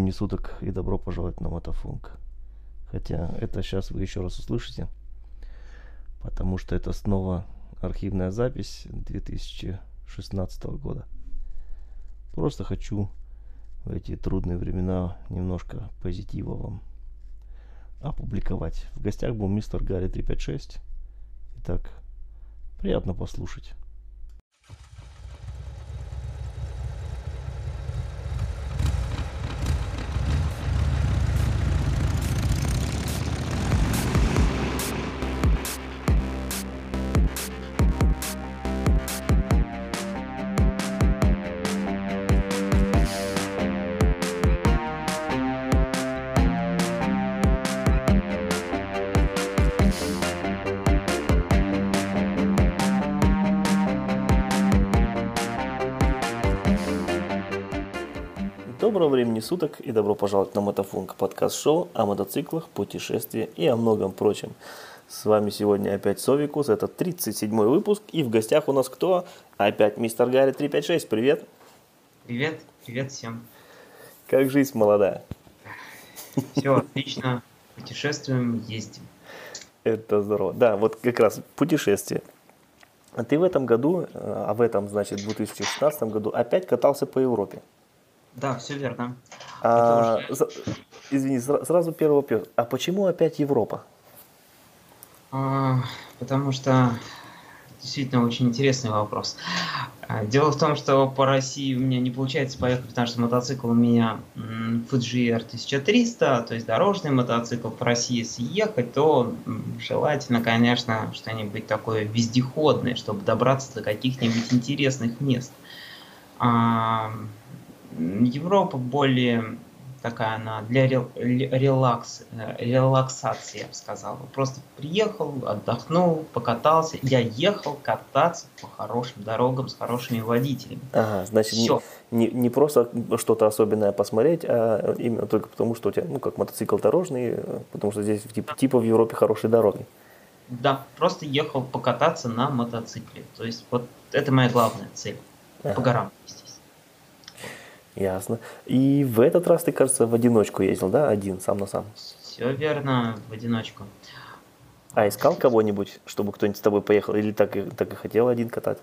Времени суток и добро пожаловать на Мотофунк. Хотя это сейчас вы еще раз услышите, потому что это снова архивная запись 2016 года. Просто хочу в эти трудные времена немножко позитива вам опубликовать. В гостях был мистер Гарри 356. Итак, приятно послушать. Времени суток и добро пожаловать на Мотофунк подкаст-шоу о мотоциклах, путешествии и о многом прочем. С вами сегодня опять Совикус, это 37 выпуск, и в гостях у нас кто? Опять мистер Гарри 356, привет! Привет, привет всем. Как жизнь молодая? Все отлично, путешествуем, ездим. Это здорово. Да, вот как раз путешествие. А ты в этом году, а в этом, значит, в 2016 году опять катался по Европе. Да, все верно. А, уже... извини, сразу первый вопрос. А почему опять Европа? А, потому что действительно очень интересный вопрос. А, дело в том, что по России у меня не получается поехать, потому что мотоцикл у меня Fuji R1300, то есть дорожный мотоцикл. По России, если ехать, то желательно, конечно, что-нибудь такое вездеходное, чтобы добраться до каких-нибудь интересных мест. Европа более такая она для релакс, э, релаксации, я бы сказал. Просто приехал, отдохнул, покатался. Я ехал кататься по хорошим дорогам с хорошими водителями. Ага, значит, Все. Не, не, не просто что-то особенное посмотреть, а именно только потому, что у тебя, ну, как мотоцикл дорожный, потому что здесь типа, типа в Европе хорошие дороги. Да, просто ехал покататься на мотоцикле. То есть вот это моя главная цель. Ага. По горам, естественно. Ясно. И в этот раз ты, кажется, в одиночку ездил, да? Один, сам на сам. Все верно, в одиночку. А искал кого-нибудь, чтобы кто-нибудь с тобой поехал? Или так и, так и хотел один катать?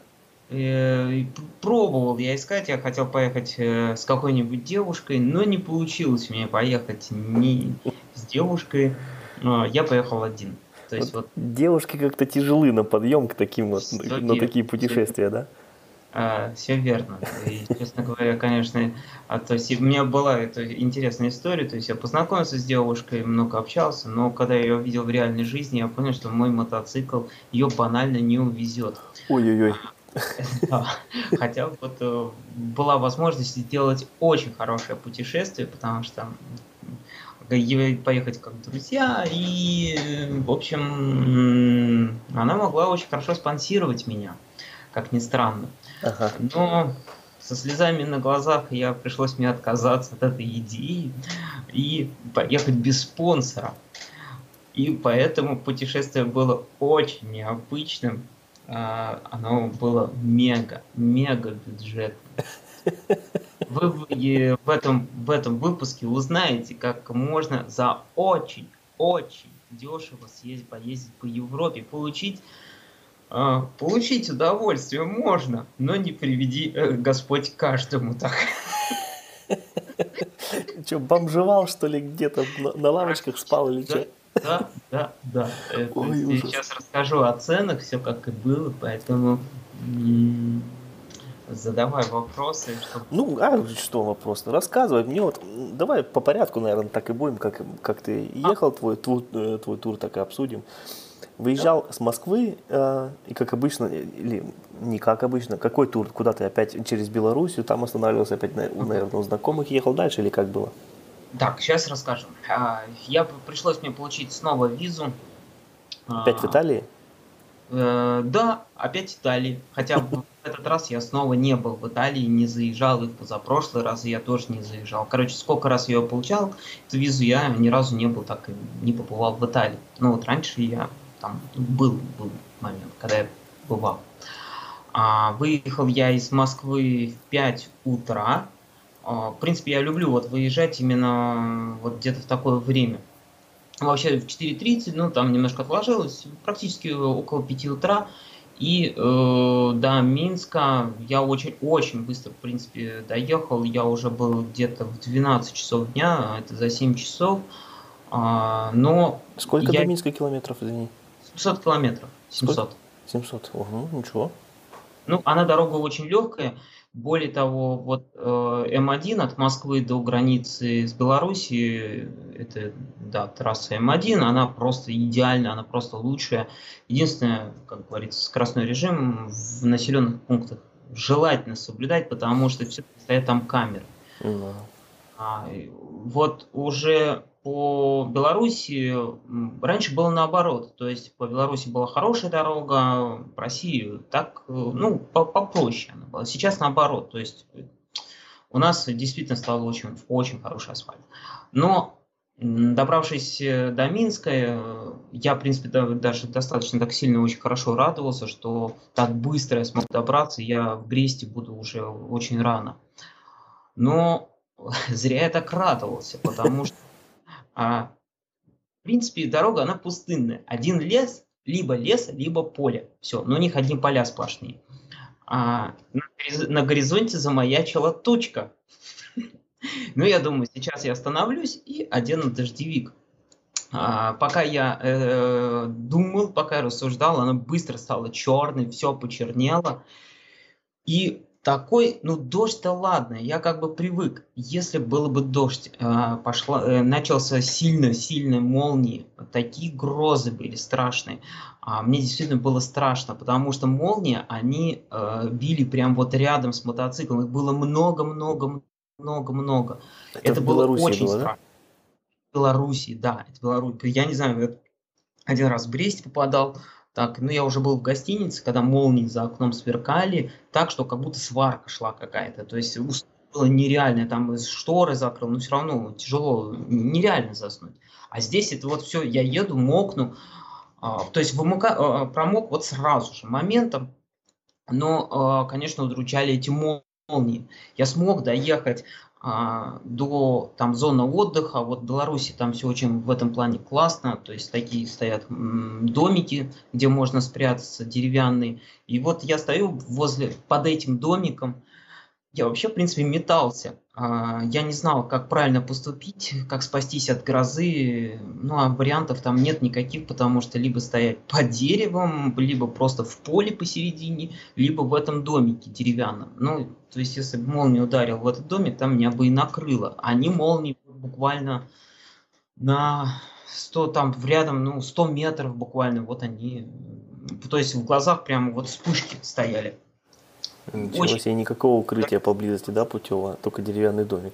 Э, пробовал я искать, я хотел поехать э, с какой-нибудь девушкой, но не получилось мне поехать ни с девушкой. Я поехал один. То есть вот, вот... Девушки как-то тяжелы на подъем к таким вот, на такие путешествия, да? А, все верно. И, честно говоря, конечно, а, то есть у меня была эта интересная история, то есть я познакомился с девушкой, много общался, но когда я ее видел в реальной жизни, я понял, что мой мотоцикл ее банально не увезет. Ой-ой-ой. Да. Хотя вот э, была возможность сделать очень хорошее путешествие, потому что поехать как друзья, и, в общем, она могла очень хорошо спонсировать меня, как ни странно. Но со слезами на глазах я пришлось мне отказаться от этой идеи и поехать без спонсора. И поэтому путешествие было очень необычным. А, оно было мега, мега бюджетным. Вы в этом, в этом выпуске узнаете, как можно за очень, очень дешево съездить, поездить по Европе, получить получить удовольствие можно, но не приведи э, Господь каждому так. Че, бомжевал, что ли, где-то на, лавочках спал или что? Да, да, да. Ой, я сейчас расскажу о ценах, все как и было, поэтому задавай вопросы. Чтобы... Ну, а что вопрос? Рассказывай. Мне вот, давай по порядку, наверное, так и будем, как, как ты ехал, а? твой, твой, э, твой тур так и обсудим. Выезжал да. с Москвы, э, и как обычно, или не как обычно, какой тур? Куда ты опять через Белоруссию, там останавливался опять, наверное, у знакомых, ехал дальше или как было? Так, сейчас расскажу. А, я пришлось мне получить снова визу. Опять в а, Италии? Э, да, опять в Италии. Хотя в этот раз я снова не был в Италии, не заезжал, и в позапрошлый раз я тоже не заезжал. Короче, сколько раз я ее получал, эту визу я ни разу не был, так и не побывал в Италии. Ну вот раньше я там был, был момент, когда я бывал. А, выехал я из Москвы в 5 утра, в принципе, я люблю вот выезжать именно вот где-то в такое время. Вообще в 4.30, ну, там немножко отложилось, практически около 5 утра. И э, до Минска я очень-очень быстро, в принципе, доехал. Я уже был где-то в 12 часов дня, а это за 7 часов. А, но Сколько я... до Минска километров, извини? 700 километров. 700. Сколько? 700, угу, ничего. Ну, она дорога очень легкая. Более того, вот э, М1 от Москвы до границы с Белоруссией, это, да, трасса М1, она просто идеальная, она просто лучшая. Единственное, как говорится, скоростной режим в населенных пунктах желательно соблюдать, потому что все-таки стоят там камеры. Mm-hmm. А, вот уже по Беларуси раньше было наоборот. То есть по Беларуси была хорошая дорога, по России так, ну, попроще она была. Сейчас наоборот. То есть у нас действительно стал очень, очень хороший асфальт. Но добравшись до Минска, я, в принципе, даже достаточно так сильно очень хорошо радовался, что так быстро я смог добраться. Я в Бресте буду уже очень рано. Но зря я так радовался, потому что а, в принципе, дорога, она пустынная. Один лес, либо лес, либо поле. Все, но у них одни поля сплошные. А, на, на горизонте замаячила тучка. Ну, я думаю, сейчас я остановлюсь и одену дождевик. А, пока я э, думал, пока я рассуждал, она быстро стала черной, все почернело. И такой, ну дождь-то ладно, я как бы привык. Если было бы дождь, э, пошла, э, начался сильно-сильно молнии, такие грозы были страшные. А мне действительно было страшно, потому что молнии, они э, били прям вот рядом с мотоциклом. Их было много-много-много-много. Это, это было очень было, страшно. Да? В Белоруссии, да, это Беларусь. Я не знаю, один раз в Брест попадал, так, ну я уже был в гостинице, когда молнии за окном сверкали, так что как будто сварка шла какая-то. То есть было нереально, там шторы закрыл, но все равно тяжело, нереально заснуть. А здесь это вот все, я еду, мокну, а, то есть вымока, а, промок вот сразу же моментом, но, а, конечно, удручали эти молнии. Я смог доехать а, до там зоны отдыха. Вот в Беларуси там все очень в этом плане классно, то есть такие стоят домики, где можно спрятаться, деревянные. И вот я стою возле, под этим домиком, я вообще, в принципе, метался. А, я не знал, как правильно поступить, как спастись от грозы. Ну, а вариантов там нет никаких, потому что либо стоять под деревом, либо просто в поле посередине, либо в этом домике деревянном. Ну, то есть, если бы молния ударил в этот домик, там меня бы и накрыло. Они молнии буквально на 100, там рядом, ну, 100 метров буквально, вот они, то есть в глазах прямо вот вспышки стояли. Ничего Очень... себе, никакого укрытия поблизости, да, путевого, только деревянный домик.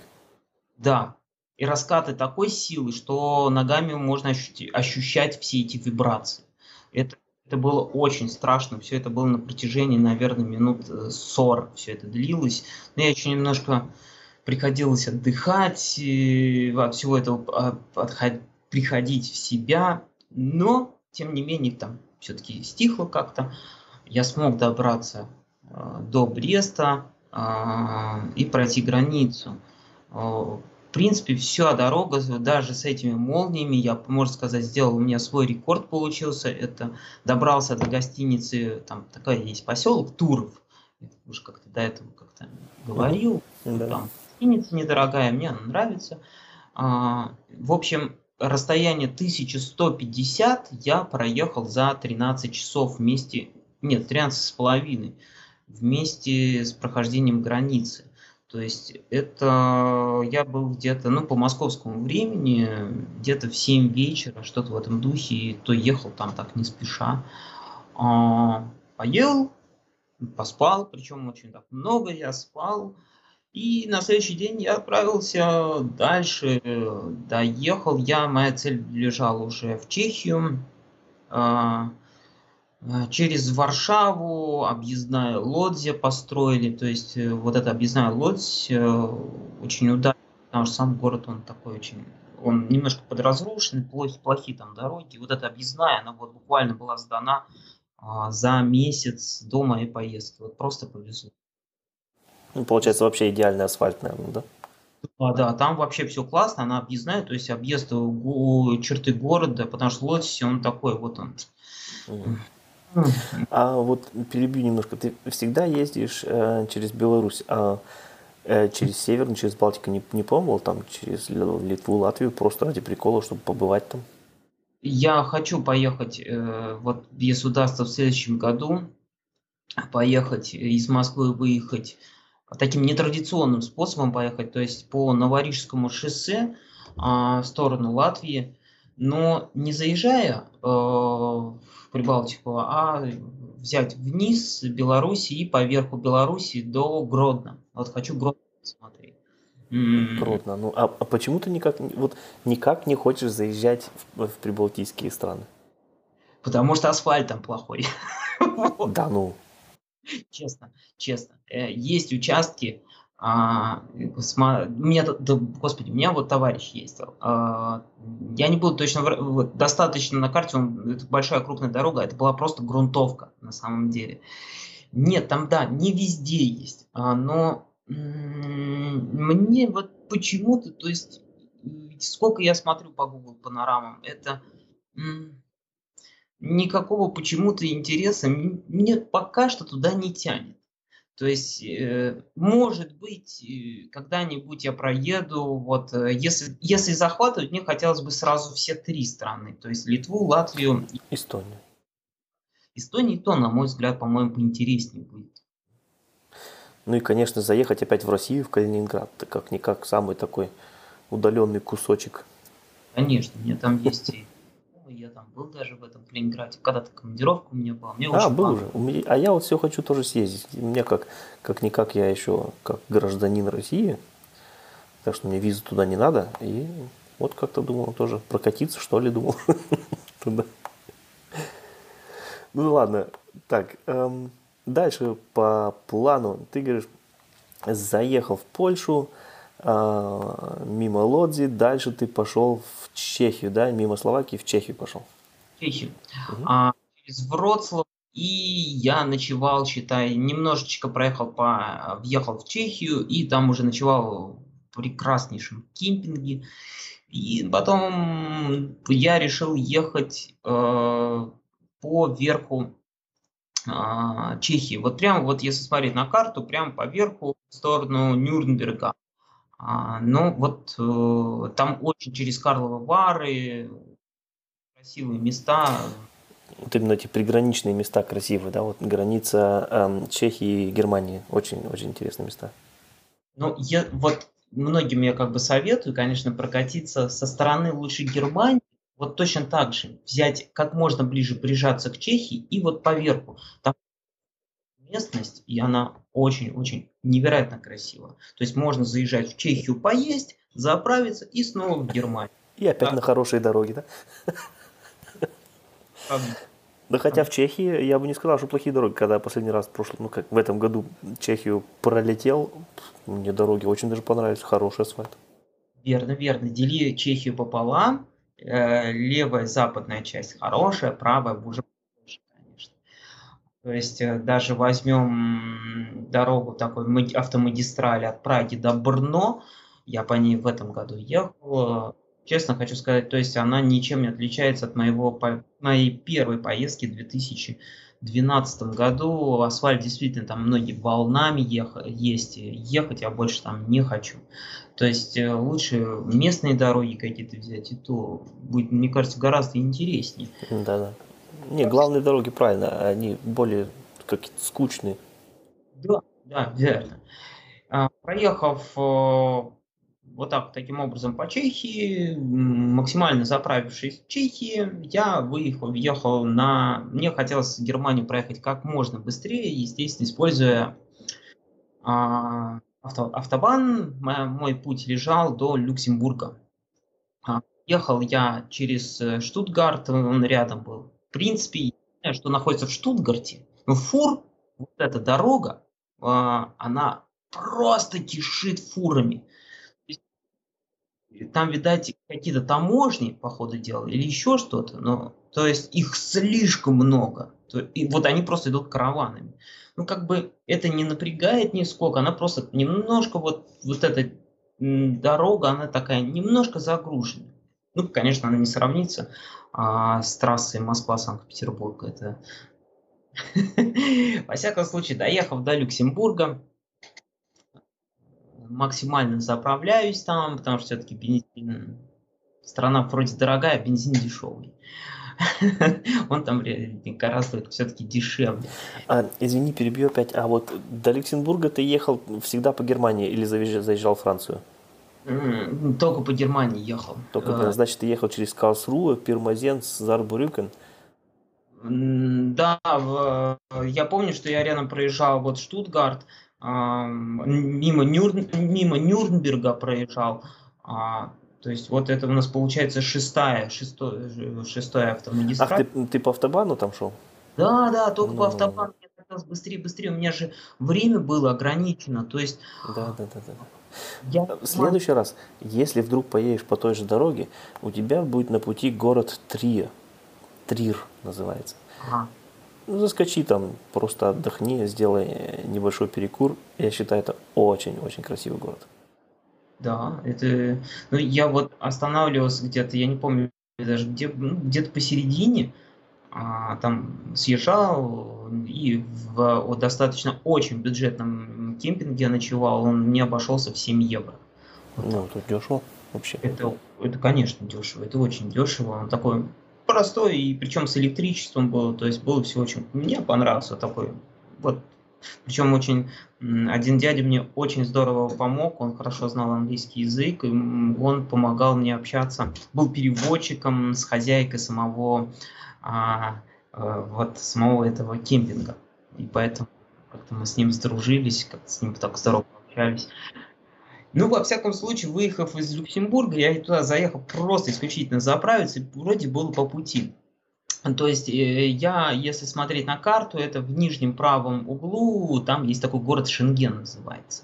Да, и раскаты такой силы, что ногами можно ощутить, ощущать все эти вибрации. Это, это было очень страшно, все это было на протяжении, наверное, минут 40 э, все это длилось. Но я еще немножко приходилось отдыхать, от всего этого отходить, приходить в себя, но, тем не менее, там все-таки стихло как-то. Я смог добраться до Бреста э, и пройти границу. Э, в принципе, вся дорога, даже с этими молниями, я, можно сказать, сделал, у меня свой рекорд получился. Это добрался до гостиницы, там такая есть поселок Туров. Я уже как-то до этого как-то говорил. Да. Там гостиница недорогая, мне она нравится. В общем, расстояние 1150 я проехал за 13 часов вместе, нет, 13 с половиной вместе с прохождением границы. То есть это я был где-то, ну, по московскому времени, где-то в 7 вечера, что-то в этом духе, и то ехал там так не спеша. А, поел, поспал, причем очень так много я спал. И на следующий день я отправился дальше, доехал я, моя цель лежала уже в Чехию. А, через Варшаву объездная лодзя построили, то есть э, вот эта объездная лодзь э, очень удачная, потому что сам город он такой очень, он немножко подразрушенный, плохи, плохие там дороги. Вот эта объездная, она вот буквально была сдана а, за месяц до моей поездки, вот просто повезло. Ну, получается вообще идеальный асфальт, наверное, да? А, да, там вообще все классно, она объездная, то есть объезд черты города, потому что Лотис, он такой, вот он. А вот перебью немножко, ты всегда ездишь э, через Беларусь, а э, через Север, через Балтику не, не пробовал там, через Литву, Латвию, просто ради прикола, чтобы побывать там? Я хочу поехать, э, вот если удастся в следующем году, поехать из Москвы, выехать таким нетрадиционным способом поехать, то есть по Новорижскому шоссе а, в сторону Латвии, но не заезжая э, в Прибалтику, а взять вниз Беларуси и по верху Беларуси до Гродно. Вот хочу Гродно посмотреть. Гродно. Ну, а, а почему ты никак, вот, никак не хочешь заезжать в, в прибалтийские страны? Потому что асфальт там плохой. Да ну. Честно, честно. Э, есть участки, а, у меня, господи, у меня вот товарищ ездил. А, я не буду точно, вот, достаточно на карте, он, это большая крупная дорога, это была просто грунтовка на самом деле. Нет, там, да, не везде есть, а, но мне вот почему-то, то есть, сколько я смотрю по Google панорамам, это никакого почему-то интереса мне пока что туда не тянет. То есть, э, может быть, э, когда-нибудь я проеду, вот, э, если, если захватывать, мне хотелось бы сразу все три страны, то есть Литву, Латвию, Эстонию. Эстония и то, на мой взгляд, по-моему, поинтереснее будет. Ну и, конечно, заехать опять в Россию, в Калининград, это как-никак самый такой удаленный кусочек. Конечно, мне там есть и я там был даже в этом Калининграде, когда-то командировка у меня была. Мне а, был уже. Меня, а я вот все хочу тоже съездить. Мне как, как-никак я еще как гражданин России, так что мне визы туда не надо. И вот как-то думал тоже прокатиться, что ли, думал. туда. Ну ладно, так, эм, дальше по плану. Ты говоришь, заехал в Польшу, мимо Лодзи, дальше ты пошел в Чехию, да, мимо Словакии в Чехию пошел. Чехию. Угу. А, из Вроцлава и я ночевал, считай, немножечко проехал по, въехал в Чехию и там уже ночевал в прекраснейшем кемпинге. И потом я решил ехать э, по верху э, Чехии. Вот прямо вот если смотреть на карту, прямо по верху в сторону Нюрнберга. А, ну, вот э, там очень через Карловы Вары, красивые места. Вот именно эти приграничные места красивые, да, вот граница э, Чехии и Германии, очень-очень интересные места. Ну, я, вот многим я как бы советую, конечно, прокатиться со стороны лучше Германии, вот точно так же взять как можно ближе прижаться к Чехии и вот поверху. Там местность, и она очень-очень невероятно красиво. То есть можно заезжать в Чехию поесть, заправиться и снова в Германию. И опять а... на хорошей дороге, да? А... Да хотя в Чехии я бы не сказал, что плохие дороги. Когда я последний раз в прошлом, ну как в этом году Чехию пролетел, мне дороги очень даже понравились, хороший асфальт. Верно, верно. Дели Чехию пополам. Э, левая западная часть хорошая, правая уже то есть э, даже возьмем дорогу такой автомагистрали от Праги до Брно, я по ней в этом году ехал. Честно хочу сказать, то есть она ничем не отличается от моего, моей первой поездки в 2012 году. Асфальт действительно там многие волнами ех, есть. Ехать я больше там не хочу. То есть э, лучше местные дороги какие-то взять, и то будет, мне кажется, гораздо интереснее. Да-да. Не, главные дороги, правильно, они более какие-то скучные. Да, да, верно. А, проехав э, вот так, таким образом по Чехии, максимально заправившись в Чехии, я выехал, въехал на... Мне хотелось в Германию проехать как можно быстрее, естественно, используя а, авто, автобан. Мой путь лежал до Люксембурга. А, ехал я через э, Штутгарт, он рядом был принципе, что находится в Штутгарте, но фур, вот эта дорога, а, она просто кишит фурами. Там, видать, какие-то таможни, по ходу дела, или еще что-то, но, то есть их слишком много. И вот они просто идут караванами. Ну, как бы это не напрягает нисколько, она просто немножко вот, вот эта дорога, она такая немножко загружена. Ну, конечно, она не сравнится а, с трассой Москва-Санкт-Петербург. Это во всяком случае, доехав до Люксембурга, максимально заправляюсь там, потому что все-таки бензин, страна вроде дорогая, бензин дешевый. Он там гораздо все-таки дешевле. А, извини, перебью опять. А вот до Люксембурга ты ехал всегда по Германии или заезжал в Францию? Только по Германии ехал. Только, а, значит, ты ехал через Карлсруhe, Пирмазенс, Зарбурюкен? Да, в, я помню, что я рядом проезжал вот Штутгарт, а, мимо, Нюр, мимо Нюрнберга проезжал. А, то есть вот это у нас получается шестая, шестой, шестая автомагистраль. Ах, ты, ты по автобану там шел? Да, да, только ну... по автобану. Я хотелось быстрее, быстрее. У меня же время было ограничено. То есть... Да, да, да, да. Я... В следующий раз, если вдруг поедешь по той же дороге, у тебя будет на пути город Трия. Трир называется. Ага. Ну, заскочи там, просто отдохни, сделай небольшой перекур. Я считаю, это очень-очень красивый город. Да, это... Ну, я вот останавливался где-то, я не помню даже, где, ну, где-то посередине, там съезжал и в достаточно очень бюджетном кемпинге ночевал, он мне обошелся в 7 евро. Вот ну, это дешево вообще. Это, это, конечно, дешево, это очень дешево. Он такой простой, и причем с электричеством было, то есть было все очень... Мне понравился такой, вот, причем очень... Один дядя мне очень здорово помог, он хорошо знал английский язык, и он помогал мне общаться, был переводчиком с хозяйкой самого, а, а, вот, самого этого кемпинга. И поэтому как-то мы с ним сдружились, как-то с ним так здорово общались. Ну, во всяком случае, выехав из Люксембурга, я туда заехал просто исключительно заправиться, вроде было по пути. То есть э, я, если смотреть на карту, это в нижнем правом углу, там есть такой город Шенген называется.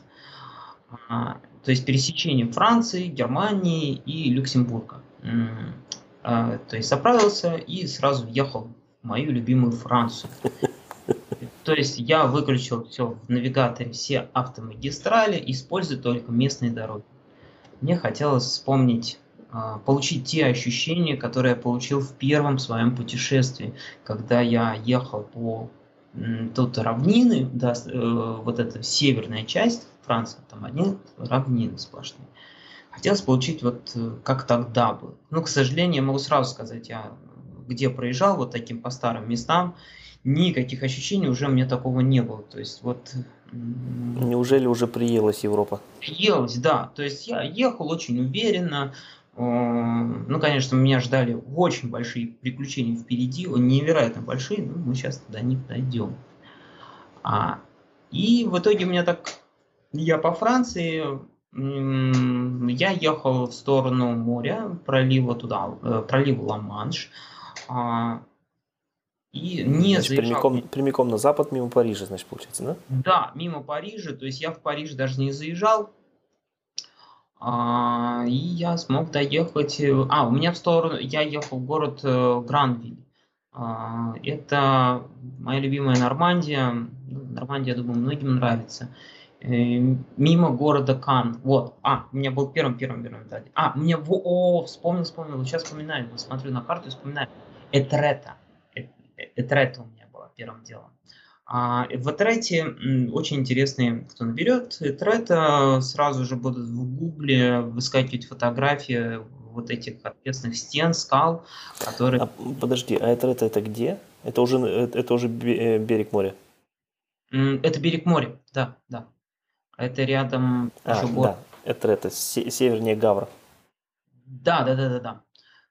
А, то есть пересечение Франции, Германии и Люксембурга. А, то есть заправился и сразу въехал в мою любимую Францию. То есть я выключил все в навигаторе, все автомагистрали, использую только местные дороги. Мне хотелось вспомнить, получить те ощущения, которые я получил в первом своем путешествии, когда я ехал по тут равнины, да, э, вот эта северная часть Франции, там одни равнины сплошные. Хотелось получить вот э, как тогда было. Ну, к сожалению, я могу сразу сказать, я где проезжал вот таким по старым местам, никаких ощущений уже мне такого не было. То есть вот... Неужели уже приелась Европа? Приелась, да. То есть я ехал очень уверенно. Ну, конечно, меня ждали очень большие приключения впереди, невероятно большие, но мы сейчас до них дойдем. А, и в итоге у меня так, я по Франции, я ехал в сторону моря, пролива туда, э, пролива Ла-Манш, а, и не значит, заезжал. Прямиком, прямиком на запад, мимо Парижа, значит, получается, да? Да, мимо Парижа. То есть я в Париж даже не заезжал. А, и я смог доехать... Э, а, у меня в сторону... Я ехал в город э, Гранвиль. А, это моя любимая Нормандия. Нормандия, думаю, многим нравится. Э, мимо города Кан. Вот. А, у меня был первым, первым, первым. Да. А, мне... О, вспомнил, вспомнил. Сейчас вспоминаю. Смотрю на карту и вспоминаю. Этрета. Этрета у меня была первым делом. А в Этрете очень интересные, кто наберет Этрета, сразу же будут в Гугле выскакивать фотографии вот этих ответственных стен, скал, которые... А, подожди, а Этрета это где? Это уже, э, это уже э, берег моря? Это берег моря, да, да. Это рядом а, еще город. Да, Этрета, севернее Гавра. Да, да, да, да, да.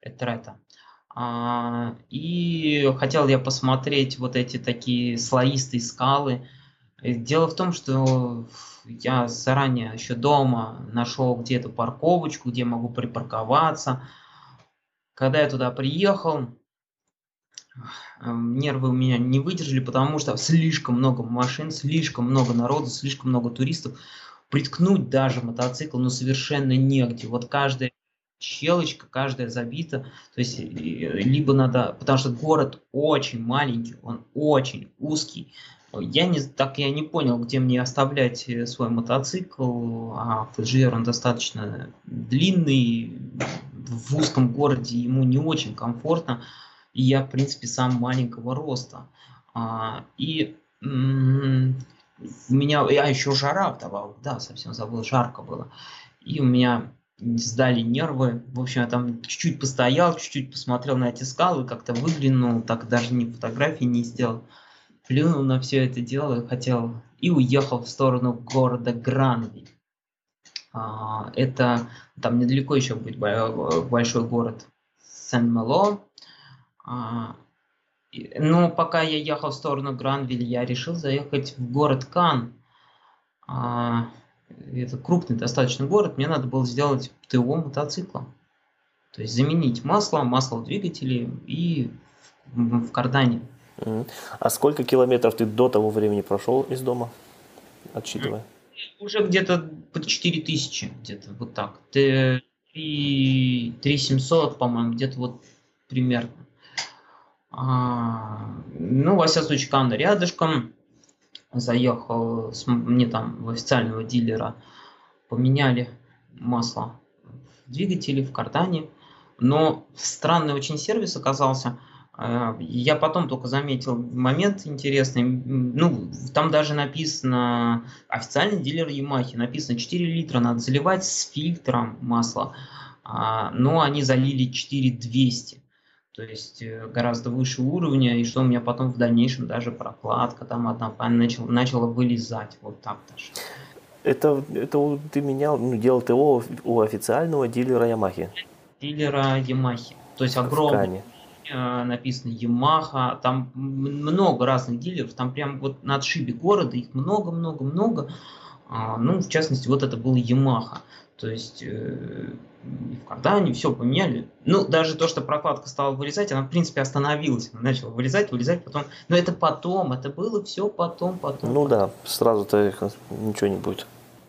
Этрета. А, и хотел я посмотреть вот эти такие слоистые скалы. Дело в том, что я заранее еще дома нашел где-то парковочку, где могу припарковаться. Когда я туда приехал, нервы у меня не выдержали, потому что слишком много машин, слишком много народу, слишком много туристов. Приткнуть даже мотоцикл, ну, совершенно негде. Вот каждая щелочка каждая забита. То есть либо надо, потому что город очень маленький, он очень узкий. Я не, так я не понял, где мне оставлять э, свой мотоцикл, а FGR он достаточно длинный, в узком городе ему не очень комфортно, и я, в принципе, сам маленького роста. А, и у меня, я еще жара вдобавок, да, совсем забыл, жарко было. И у меня сдали нервы. В общем, я там чуть-чуть постоял, чуть-чуть посмотрел на эти скалы, как-то выглянул, так даже ни фотографии не сделал. Плюнул на все это дело, хотел и уехал в сторону города Гранвиль. А, это там недалеко еще будет большой город Сен-Мело. А, но пока я ехал в сторону Гранвиль, я решил заехать в город Кан. А, это крупный достаточно город, мне надо было сделать ТО мотоцикла. То есть заменить масло, масло в двигателе и в, в кардане. А сколько километров ты до того времени прошел из дома, отсчитывая? Уже где-то под 4 тысячи, где-то вот так. Ты 3, 3 700, по-моему, где-то вот примерно. А, ну, во всяком случае, Канна рядышком заехал, мне там в официального дилера поменяли масло в двигателе, в картане. Но странный очень сервис оказался. Э, я потом только заметил момент интересный. Ну, там даже написано, официальный дилер Yamaha, написано 4 литра надо заливать с фильтром масла. Но они залили 4200 то есть э, гораздо выше уровня, и что у меня потом в дальнейшем даже прокладка там одна начала, начала вылезать, вот так даже. Это, это ты менял, ну, делал ты его у официального дилера Ямахи? Дилера Ямахи. То есть огромный э, написано Ямаха, там много разных дилеров, там прям вот на отшибе города их много-много-много. А, ну, в частности, вот это был Ямаха. То есть э, в кардане, все поменяли. Ну, даже то, что прокладка стала вылезать, она, в принципе, остановилась. Она начала вылезать, вылезать, потом... Но это потом, это было все потом, потом. Ну потом. да, сразу-то ничего не будет.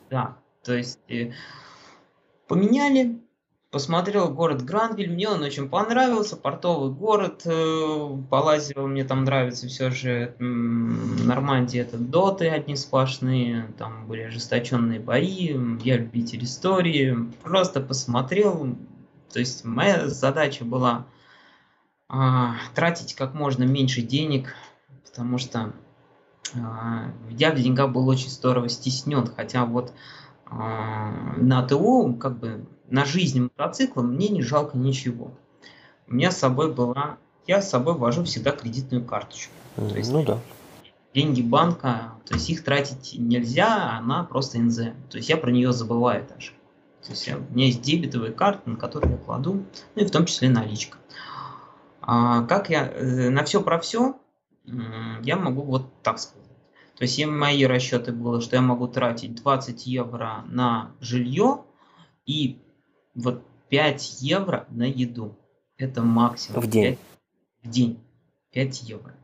Да, то есть э, поменяли, посмотрел город Гранвиль, мне он очень понравился, портовый город, э, полазил, мне там нравится все же, Нормандия это доты одни сплошные, там были ожесточенные бои, я любитель истории, просто посмотрел, то есть моя задача была а, тратить как можно меньше денег, потому что а, я в деньгах был очень здорово стеснен, хотя вот на ТО как бы на жизнь мотоцикла мне не жалко ничего. У меня с собой была, я с собой вожу всегда кредитную карточку. Mm, то есть ну да. Деньги банка, то есть их тратить нельзя, она просто НЗ. То есть я про нее забываю даже. То есть я, у меня есть дебетовые карты, на которые я кладу, ну и в том числе наличка. А, как я э, на все про все, я могу вот так сказать. То есть мои расчеты было, что я могу тратить 20 евро на жилье и вот 5 евро на еду. Это максимум. В день? 5, в день. 5 евро.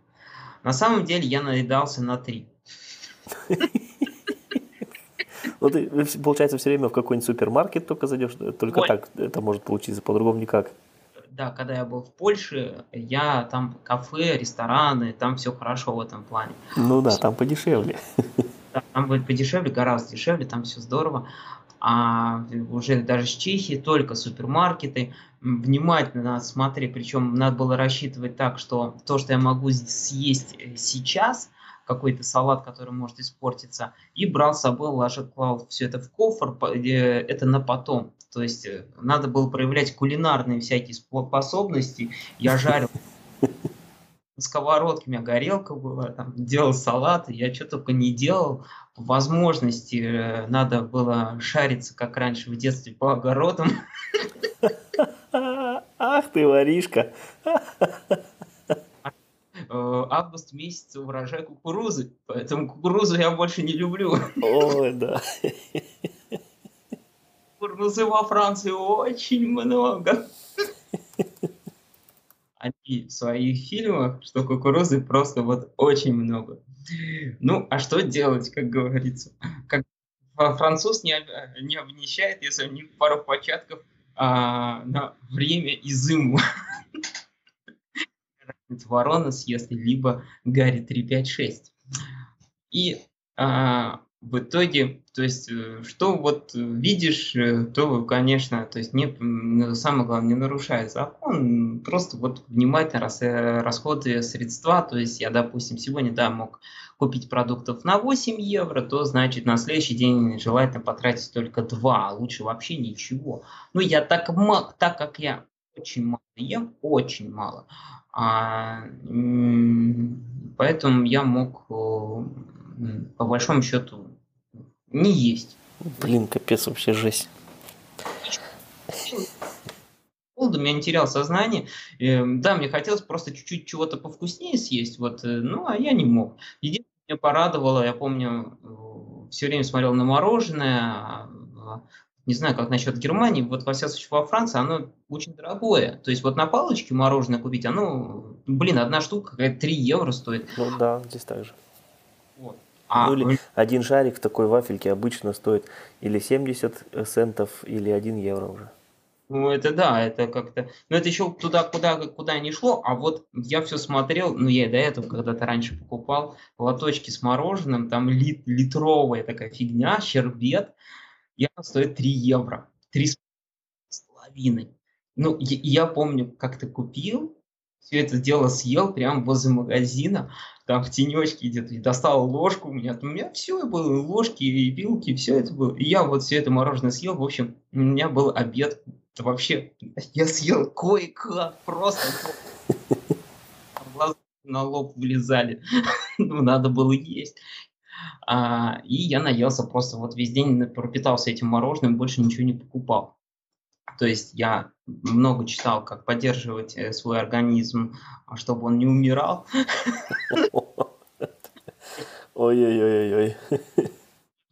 На самом деле я наедался на 3. Ну, ты, получается, все время в какой-нибудь супермаркет только зайдешь, только так это может получиться, по-другому никак. Да, когда я был в Польше, я там кафе, рестораны, там все хорошо в этом плане. Ну да, там подешевле. Да, там будет подешевле, гораздо дешевле, там все здорово а уже даже с Чехии только супермаркеты. Внимательно надо смотреть, причем надо было рассчитывать так, что то, что я могу съесть э, сейчас, какой-то салат, который может испортиться, и брал с собой, ложил, клал все это в кофр, э, это на потом. То есть э, надо было проявлять кулинарные всякие способности. Я жарил на у меня горелка была, там, делал салаты, я что только не делал. Возможности э, надо было шариться, как раньше в детстве, по огородам. Ах ты, воришка! Э, август месяц урожай кукурузы, поэтому кукурузу я больше не люблю. Ой, да. Кукурузы во Франции очень много они в своих фильмах, что кукурузы просто вот очень много. Ну, а что делать, как говорится? Как француз не, не обнищает, если у них пару початков а, на время и зиму. Ворона съест, либо Гарри 356. И а, в итоге, то есть, э, что вот видишь, э, то, конечно, то есть, не, самое главное, не нарушает закон, просто вот внимательно рас, э, расходуя средства, то есть, я, допустим, сегодня, да, мог купить продуктов на 8 евро, то, значит, на следующий день желательно потратить только 2, а лучше вообще ничего. Ну, я так, так как я очень мало ем, очень мало, а, поэтому я мог по большому счету не есть. Блин, капец, вообще жесть. Голодом я не терял сознание. Эм, да, мне хотелось просто чуть-чуть чего-то повкуснее съесть, вот, э, ну, а я не мог. Единственное, меня порадовало, я помню, э, все время смотрел на мороженое, а, не знаю, как насчет Германии, вот во всяком случае во Франции оно очень дорогое. То есть вот на палочке мороженое купить, оно, блин, одна штука какая-то 3 евро стоит. Ну да, здесь так же. Вот. А, ну или один шарик в такой вафельке обычно стоит или 70 центов, или 1 евро уже. Ну, это да, это как-то... Но это еще туда, куда, куда не шло. А вот я все смотрел, ну, я и до этого когда-то раньше покупал лоточки с мороженым, там лит, литровая такая фигня, щербет. Я стоит 3 евро. 3 с половиной. Ну, я, я помню, как ты купил, все это дело съел прямо возле магазина, там в тенечке где-то, достал ложку, у меня, у меня все было, ложки и вилки, все это было. И я вот все это мороженое съел, в общем, у меня был обед, вообще, я съел кое-как, просто глаза на лоб вылезали, ну, надо было есть. А, и я наелся просто вот весь день пропитался этим мороженым, больше ничего не покупал. То есть я много читал, как поддерживать э, свой организм, а чтобы он не умирал. Ой-ой-ой-ой.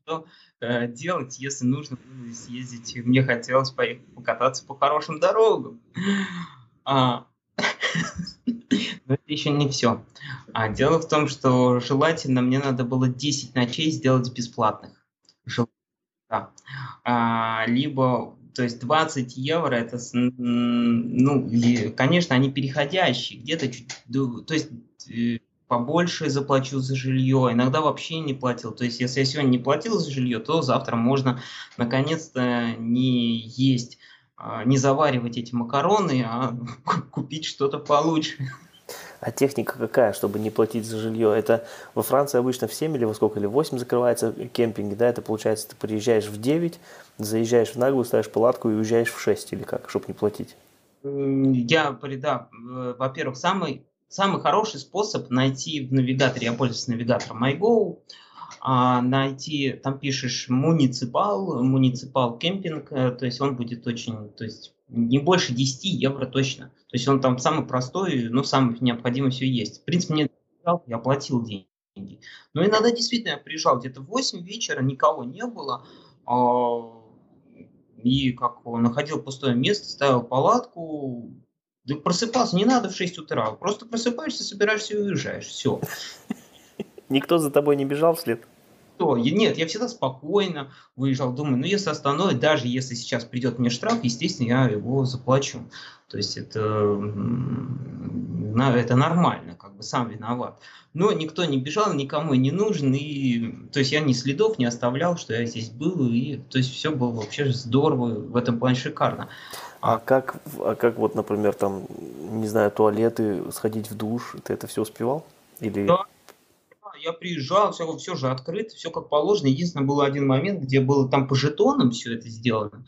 Что э, делать, если нужно съездить? Мне хотелось поехать покататься по хорошим дорогам. Но это еще не все. А, дело в том, что желательно мне надо было 10 ночей сделать бесплатных. Да. А, либо то есть 20 евро это, ну, конечно, они переходящие, где-то чуть, то есть э, побольше заплачу за жилье, иногда вообще не платил. То есть, если я сегодня не платил за жилье, то завтра можно наконец-то не есть, а, не заваривать эти макароны, а купить что-то получше. А техника какая, чтобы не платить за жилье? Это во Франции обычно в 7 или во сколько, или 8 закрывается кемпинг, да? Это получается, ты приезжаешь в 9, заезжаешь в наглую, ставишь палатку и уезжаешь в 6 или как, чтобы не платить? Я, да, во-первых, самый, самый хороший способ найти в навигаторе, я пользуюсь навигатором MyGo, а найти, там пишешь муниципал, муниципал кемпинг, э, то есть он будет очень, то есть не больше 10 евро точно. То есть он там самый простой, но самый необходимый все есть. В принципе, мне я платил деньги. Но иногда действительно я приезжал где-то в 8 вечера, никого не было. А, и как находил пустое место, ставил палатку, да просыпался, не надо в 6 утра, просто просыпаешься, собираешься и уезжаешь, все. Никто за тобой не бежал вслед? Что? Нет, я всегда спокойно выезжал, думаю, ну если остановит, даже если сейчас придет мне штраф, естественно, я его заплачу. То есть это, это нормально, как бы сам виноват. Но никто не бежал, никому не нужен, и то есть я ни следов не оставлял, что я здесь был, и то есть все было вообще здорово, в этом плане шикарно. А как, а как вот, например, там, не знаю, туалеты, сходить в душ, ты это все успевал? Или... Да, я приезжал, все, все же открыто, все как положено. Единственное, был один момент, где было там по жетонам все это сделано.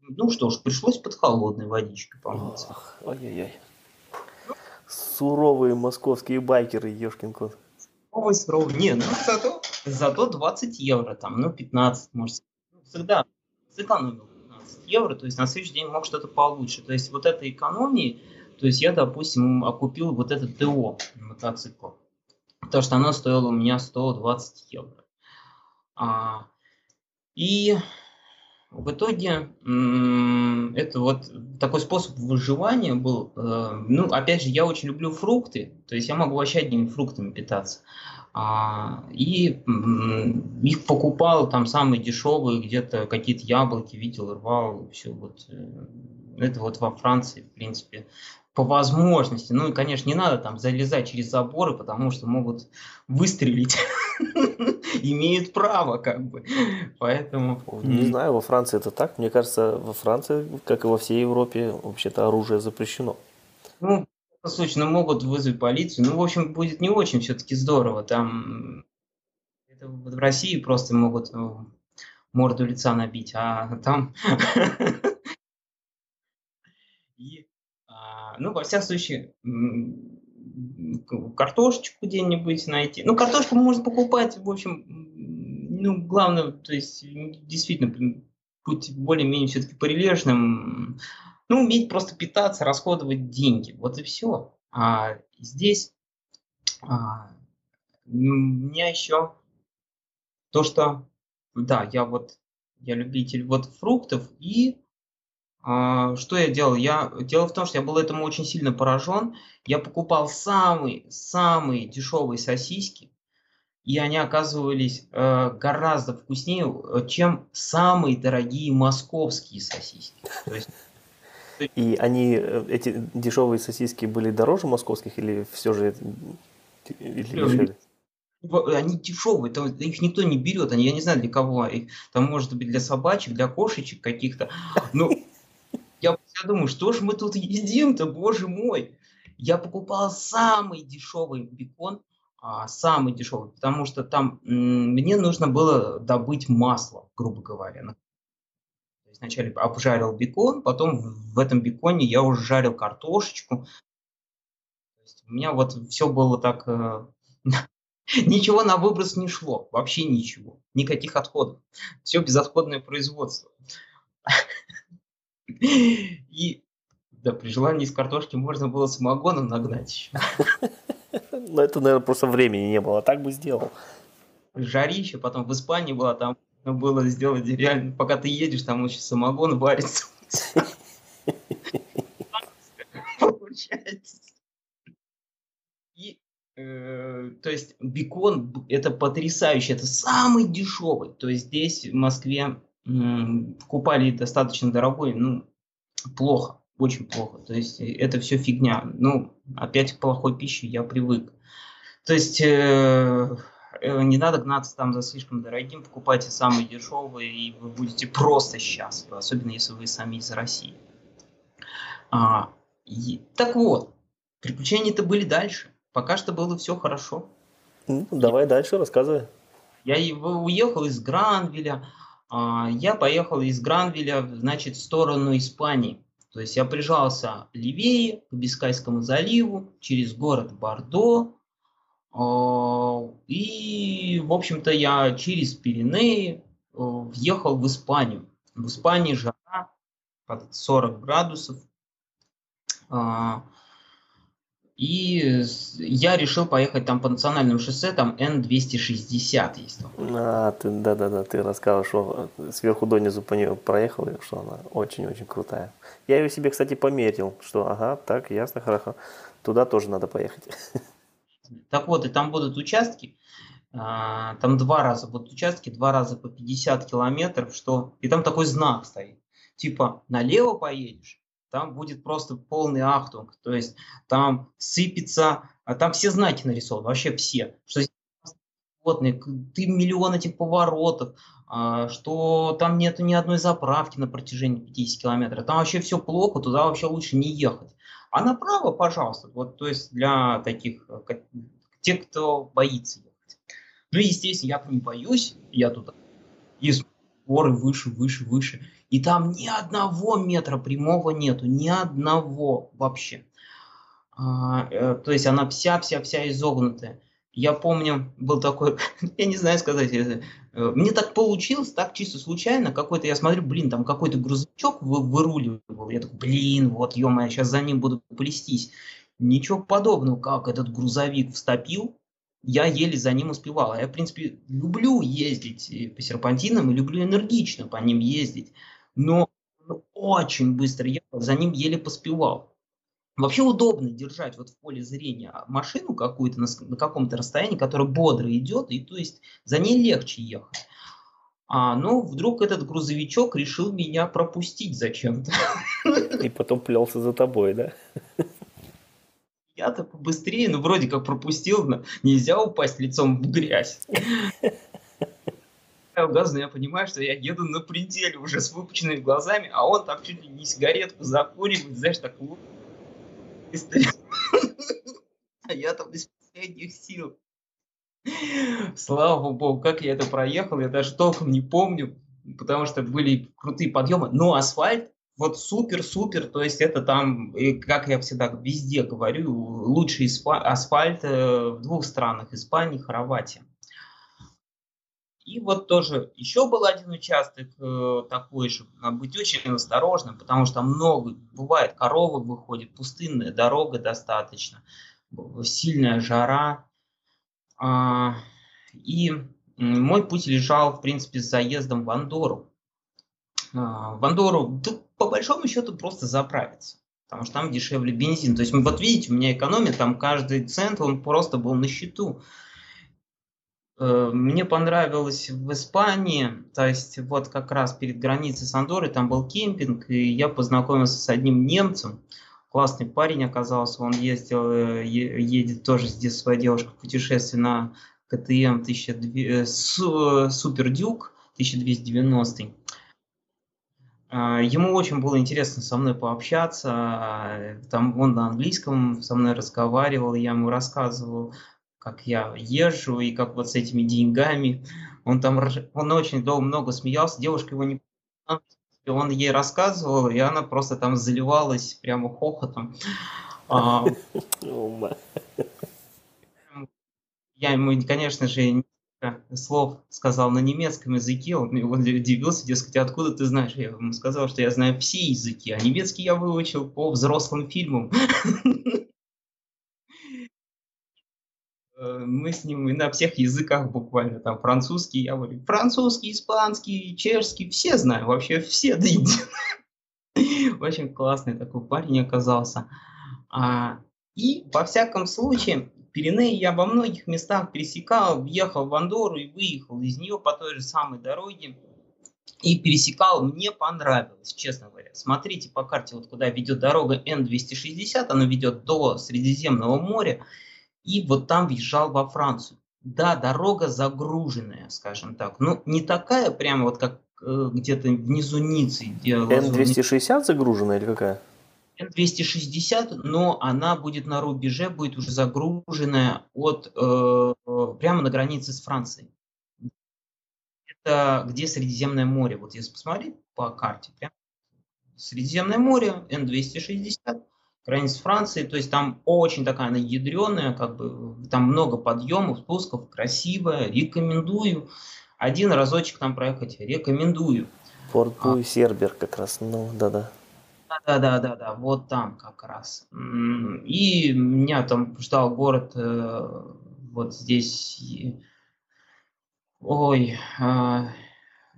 Ну что ж, пришлось под холодной водичкой помыться. Ой-ой-ой. Суровые московские байкеры, ешкин кот. Суровый, суровый. Не, ну зато, зато 20 евро, там, ну 15, может. Всегда сэкономил 15 евро, то есть на следующий день мог что-то получше. То есть вот этой экономии, то есть я, допустим, окупил вот этот ТО мотоцикл потому что оно стоило у меня 120 евро. А, и в итоге это вот такой способ выживания был. Э, ну, опять же, я очень люблю фрукты, то есть я могу вообще одними фруктами питаться. А, и их покупал там самые дешевые, где-то какие-то яблоки видел, рвал, все вот. Э, это вот во Франции, в принципе, по возможности. Ну и, конечно, не надо там залезать через заборы, потому что могут выстрелить. Имеют право, как бы. Поэтому... Не знаю, во Франции это так. Мне кажется, во Франции, как и во всей Европе, вообще-то оружие запрещено. Ну, случае, ну, могут вызвать полицию. Ну, в общем, будет не очень все-таки здорово. Там это в России просто могут ну, морду лица набить, а там и ну, во всяком случае, картошечку где-нибудь найти. Ну, картошку можно покупать, в общем, ну, главное, то есть, действительно, быть более-менее все-таки прилежным, ну, уметь просто питаться, расходовать деньги, вот и все. А здесь а, у меня еще то, что, да, я вот, я любитель вот фруктов и а, что я делал? Я, дело в том, что я был этому очень сильно поражен. Я покупал самые-самые дешевые сосиски, и они оказывались э, гораздо вкуснее, э, чем самые дорогие московские сосиски. То есть, и они, э, эти дешевые сосиски были дороже московских или все же или дешевле? Они дешевые, там, их никто не берет, они, я не знаю для кого, их, там может быть для собачек, для кошечек каких-то. Но я, думаю, что ж мы тут едим-то, боже мой. Я покупал самый дешевый бекон, а, самый дешевый, потому что там мне нужно было добыть масло, грубо говоря. Вначале обжарил бекон, потом в этом беконе я уже жарил картошечку. У меня вот все было так... Э, ничего на выброс не шло, вообще ничего, никаких отходов. Все безотходное производство. И да, при желании из картошки можно было самогоном нагнать еще. Но это, наверное, просто времени не было. Так бы сделал. Жарище, потом в Испании было, там было сделать реально, пока ты едешь, там еще самогон варится. Получается. И, э, то есть, бекон это потрясающе, это самый дешевый. То есть, здесь, в Москве, покупали достаточно дорогой, ну, плохо, очень плохо. То есть э, это все фигня. Ну, опять к плохой пище я привык. То есть э, э, не надо гнаться там за слишком дорогим, покупайте самые дешевые, и вы будете просто счастливы, особенно если вы сами из России. А, и, так вот, приключения-то были дальше. Пока что было все хорошо. Ну, давай я, дальше рассказывай. Я уехал из Гранвиля, а, я поехал из Гранвиля, значит, в сторону Испании. То есть я прижался левее, к Бискайскому заливу, через город Бордо. А, и, в общем-то, я через Пиренеи э, въехал в Испанию. В Испании жара под 40 градусов. И я решил поехать там по национальному шоссе, там N260 есть. А, ты, да-да-да, ты рассказывал, что сверху донизу по нее проехал, что она очень-очень крутая. Я ее себе, кстати, померил, что ага, так, ясно, хорошо. Туда тоже надо поехать. Так вот, и там будут участки, а, там два раза будут участки, два раза по 50 километров, что... И там такой знак стоит. Типа, налево поедешь, там будет просто полный ахтунг, то есть там сыпется, а там все знаки нарисованы, вообще все, что животные, ты миллион этих поворотов, а, что там нету ни одной заправки на протяжении 50 километров, там вообще все плохо, туда вообще лучше не ехать. А направо, пожалуйста, вот, то есть для таких, как, тех, кто боится ехать. Ну, естественно, я не боюсь, я туда из горы выше, выше, выше. И там ни одного метра прямого нету, ни одного вообще. А, э, то есть она вся-вся-вся изогнутая. Я помню, был такой, я не знаю сказать, э, мне так получилось, так чисто случайно, какой-то, я смотрю, блин, там какой-то грузовичок вы, выруливал, я такой, блин, вот, ё сейчас за ним буду плестись. Ничего подобного, как этот грузовик вступил, я еле за ним успевал. Я, в принципе, люблю ездить по серпантинам и люблю энергично по ним ездить но очень быстро ехал, за ним еле поспевал. Вообще удобно держать вот в поле зрения машину какую-то на, на каком-то расстоянии, которая бодро идет, и то есть за ней легче ехать. А, ну, вдруг этот грузовичок решил меня пропустить зачем-то. И потом плелся за тобой, да? Я-то побыстрее, ну, вроде как пропустил, но нельзя упасть лицом в грязь. Я газ, но я понимаю, что я еду на пределе уже с выпученными глазами, а он там чуть ли не сигаретку закуривает, знаешь, так А я там из последних сил. Слава богу, как я это проехал, я даже толком не помню, потому что были крутые подъемы. Но асфальт вот супер-супер, то есть это там, как я всегда везде говорю, лучший асфальт э, в двух странах, Испании, Хорватия. И вот тоже еще был один участок э, такой же, надо быть очень осторожным, потому что много, бывает, коровы выходят, пустынная дорога достаточно, сильная жара. А, и мой путь лежал, в принципе, с заездом в Андору. А, в Андору, да, по большому счету, просто заправиться, потому что там дешевле бензин. То есть, вот видите, у меня экономия, там каждый цент, он просто был на счету. Э, мне понравилось в Испании, то есть вот как раз перед границей с Андорой там был кемпинг, и я познакомился с одним немцем, классный парень оказался, он ездил, э, едет тоже здесь своя девушка в путешествие на КТМ 1200, Супер Дюк 1290. Ему очень было интересно со мной пообщаться, там он на английском со мной разговаривал, я ему рассказывал как я езжу и как вот с этими деньгами. Он там, он очень долго много смеялся, девушка его не он ей рассказывал, и она просто там заливалась прямо хохотом. А, я ему, конечно же, слов сказал на немецком языке, он, он удивился, дескать, откуда ты знаешь? Я ему сказал, что я знаю все языки, а немецкий я выучил по взрослым фильмам. Э, мы с ним на всех языках буквально, там французский, я говорю, французский, испанский, чешский, все знаю, вообще все до Очень классный такой парень оказался. А, и, во всяком случае, Пиренеи я во многих местах пересекал, въехал в Андору и выехал из нее по той же самой дороге. И пересекал, мне понравилось, честно говоря. Смотрите по карте, вот куда ведет дорога Н-260, она ведет до Средиземного моря и вот там въезжал во Францию. Да, дорога загруженная, скажем так. Ну, не такая прямо вот как э, где-то внизу Ницы. Н-260 загруженная или какая? Н-260, но она будет на рубеже, будет уже загруженная от, э, прямо на границе с Францией. Это где Средиземное море. Вот если посмотреть по карте, прям Средиземное море, Н-260, границ Франции, то есть там очень такая она ядреная, как бы там много подъемов, спусков, красивая, рекомендую. Один разочек там проехать, рекомендую. Порт а. Сербер как раз, ну да-да. Да, да, да, да, вот там как раз. И меня там ждал город э, вот здесь, ой, э,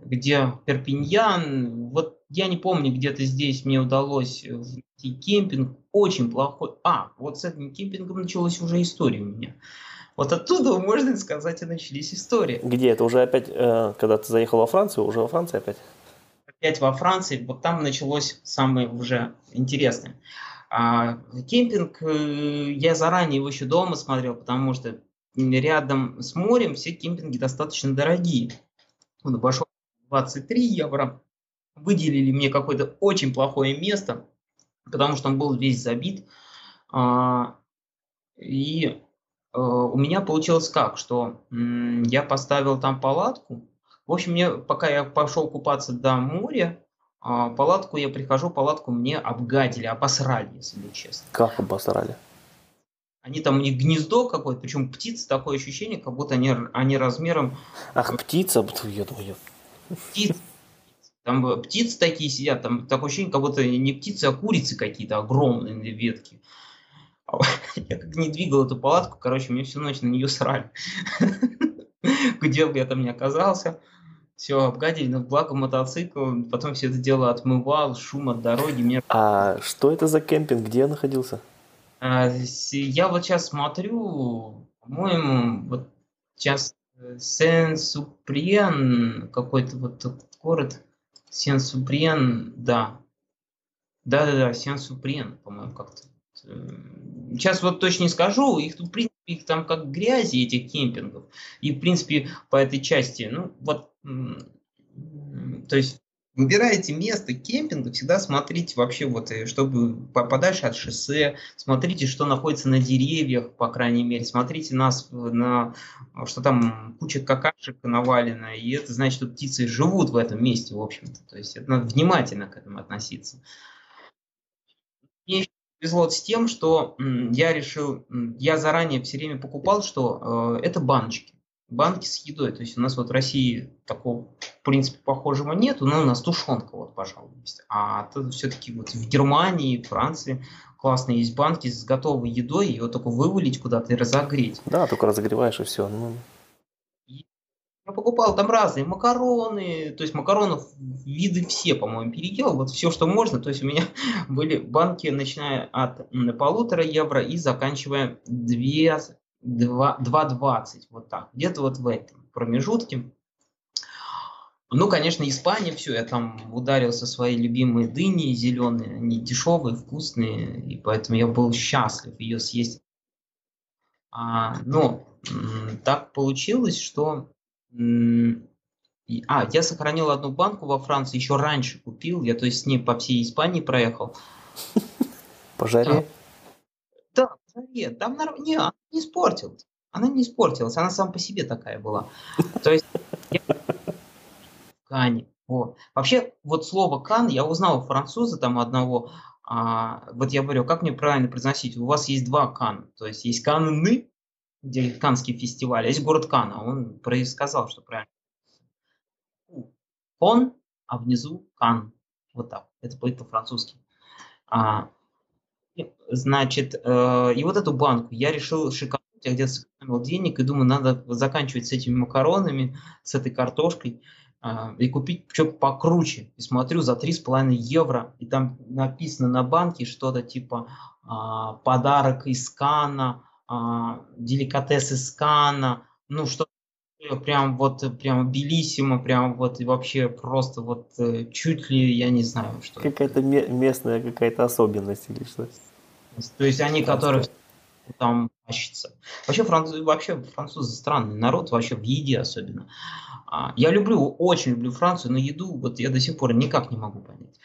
где Перпиньян, вот я не помню, где-то здесь мне удалось найти кемпинг, очень плохой. А, вот с этим кемпингом началась уже история у меня. Вот оттуда, можно сказать, и начались истории. Где это уже опять, э, когда ты заехал во Францию, уже во Франции опять? Опять во Франции, вот там началось самое уже интересное. А, кемпинг, э, я заранее его еще дома смотрел, потому что рядом с морем все кемпинги достаточно дорогие. Он пошел 23 евро, выделили мне какое-то очень плохое место, потому что он был весь забит. А, и а, у меня получилось как, что я поставил там палатку. В общем, мне, пока я пошел купаться до моря, а, палатку я прихожу, палатку мне обгадили, обосрали, если быть честно. Как обосрали? Они там, у них гнездо какое-то, причем птица, такое ощущение, как будто они, они размером... Ах, птица, я думаю. Птица, там птицы такие сидят, там такое ощущение, как будто не птицы, а курицы какие-то огромные ветки. Я как не двигал эту палатку, короче, мне всю ночь на нее срали. Где бы я там ни оказался, все обгадили, но благо мотоцикл, потом все это дело отмывал, шум от дороги. Мне... А что это за кемпинг, где находился? А, я вот сейчас смотрю, по-моему, вот сейчас Сен-Суприен, какой-то вот город. Сен-Суприен, да. Да-да-да, Сен-Суприен, по-моему, как-то. Сейчас вот точно не скажу, их в принципе, их там как грязи, этих кемпингов. И, в принципе, по этой части, ну, вот, то есть выбираете место кемпинга, всегда смотрите вообще вот, э, чтобы подальше от шоссе, смотрите, что находится на деревьях, по крайней мере, смотрите нас на, что там куча какашек навалена, и это значит, что птицы живут в этом месте, в общем-то, то есть это надо внимательно к этому относиться. Мне повезло с тем, что я решил, я заранее все время покупал, что э, это баночки банки с едой. То есть у нас вот в России такого, в принципе, похожего нету, но у нас тушенка вот, пожалуй, есть. А это все-таки вот в Германии, Франции классные есть банки с готовой едой, ее только вывалить куда-то и разогреть. Да, только разогреваешь и все. Ну. Я покупал там разные макароны, то есть макаронов виды все, по-моему, переделал, вот все, что можно. То есть у меня были банки, начиная от полутора евро и заканчивая 2 2.20, вот так, где-то вот в этом промежутке. Ну, конечно, Испания, все, я там ударился свои любимые дыни зеленые, они дешевые, вкусные, и поэтому я был счастлив ее съесть. А, но так получилось, что... А, я сохранил одну банку во Франции, еще раньше купил, я то есть с ней по всей Испании проехал. По жаре? Да, нет, там нар... не, она не испортилась. Она не испортилась, она сама по себе такая была. То есть Кане. Вот. Вообще, вот слово кан я узнал у француза там одного. А, вот я говорю, как мне правильно произносить? У вас есть два кан. То есть есть Канны, где Канский фестиваль, а есть город Кан. А он сказал, что правильно. Кон, а внизу Кан. Вот так. Это по-французски. А, Значит, э, и вот эту банку я решил шикануть, я где-то сэкономил денег и думаю, надо заканчивать с этими макаронами, с этой картошкой э, и купить что-то покруче. И смотрю за 3,5 евро, и там написано на банке что-то типа э, подарок из Кана, э, деликатес из Кана, ну что прям вот прям белиссимо, прям вот и вообще просто вот э, чуть ли я не знаю что. Какая-то местная какая-то особенность или что? То есть они, которые там тащатся. Вообще, франц... вообще французы странный народ, вообще в еде особенно. А, я люблю, очень люблю Францию, но еду вот я до сих пор никак не могу понять.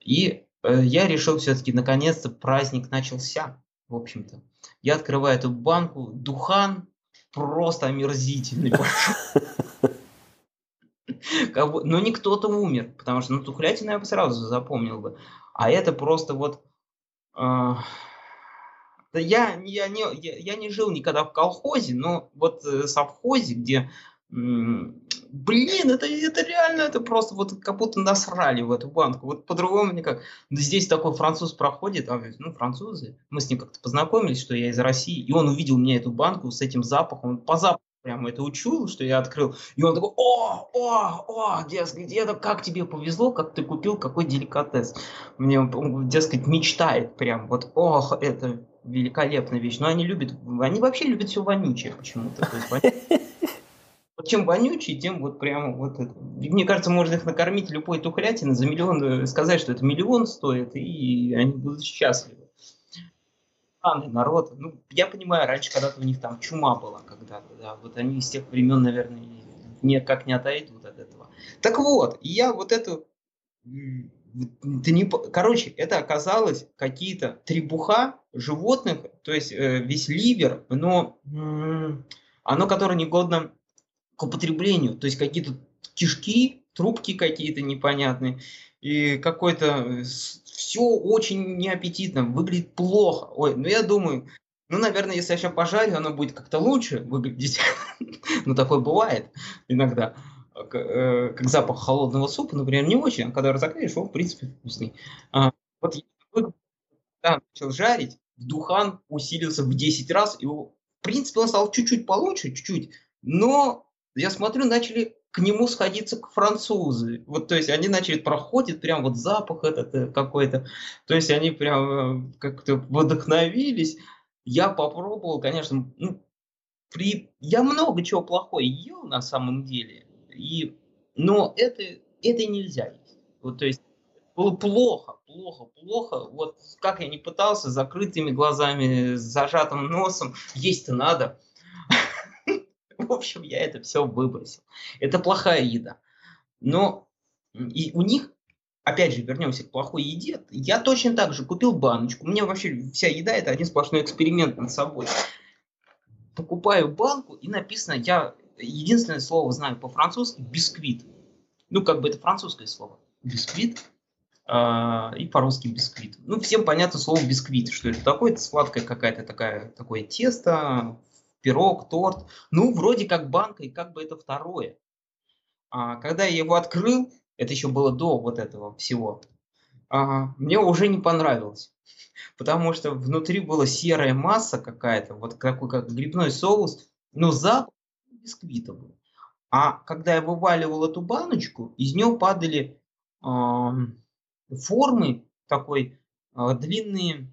И э, я решил все-таки, наконец-то праздник начался, в общем-то. Я открываю эту банку, духан просто омерзительный но не кто-то умер, потому что ну, тухлятину я бы сразу запомнил бы. А это просто вот... Э, я, я, не, я, я не жил никогда в колхозе, но вот э, совхозе, где, блин, это, это реально, это просто вот как будто насрали в эту банку. Вот по-другому никак. Здесь такой француз проходит, а, ну, французы, мы с ним как-то познакомились, что я из России, и он увидел мне эту банку с этим запахом, он по запаху прямо это учул, что я открыл. И он такой, о, о, о, дескать, это как тебе повезло, как ты купил, какой деликатес. Мне, он, дескать, мечтает прям, вот, ох, это великолепная вещь. Но они любят, они вообще любят все вонючее почему-то. Вот чем вонючий, тем вот прямо вот это. Мне кажется, можно их накормить любой тухлятины за миллион, э, сказать, что это миллион стоит, и они будут счастливы. Странный народ. Ну, я понимаю, раньше когда-то у них там чума была когда-то, да. Вот они из тех времен, наверное, никак не отойдут от этого. Так вот, я вот эту ты не, короче, это оказалось какие-то требуха животных, то есть э, весь ливер, но э, оно, которое негодно к употреблению, то есть какие-то кишки, трубки какие-то непонятные, и какой-то э, все очень неаппетитно, выглядит плохо. Ой, ну я думаю, ну, наверное, если я сейчас пожарю, оно будет как-то лучше выглядеть. ну, такое бывает иногда. Э, как запах холодного супа, например, не очень, а когда разогреешь, он, в принципе, вкусный. А, вот я да, начал жарить, духан усилился в 10 раз, и, в принципе, он стал чуть-чуть получше, чуть-чуть, но я смотрю, начали к нему сходиться к французы. Вот, то есть они начали, проходит прям вот запах этот э, какой-то, то есть они прям э, как-то вдохновились. Я попробовал, конечно, ну, при... Я много чего плохого ел на самом деле, и... но это, это нельзя есть. Вот, то есть было плохо, плохо, плохо. Вот как я не пытался, закрытыми глазами, с зажатым носом, есть-то надо. В общем, я это все выбросил. Это плохая еда. Но и у них, опять же, вернемся к плохой еде. Я точно так же купил баночку. У меня вообще вся еда это один сплошной эксперимент над собой. Покупаю банку и написано, я единственное слово знаю по-французски, бисквит. Ну, как бы это французское слово. Бисквит а, и по-русски бисквит. Ну, всем понятно слово бисквит, что это такое, это сладкое какая-то такая, такое тесто, пирог, торт. Ну, вроде как банка, и как бы это второе. А когда я его открыл, это еще было до вот этого всего, а, мне уже не понравилось. Потому что внутри была серая масса какая-то, вот такой как грибной соус, но запах бисквита был. А когда я вываливал эту баночку, из нее падали формы такой э, длинные.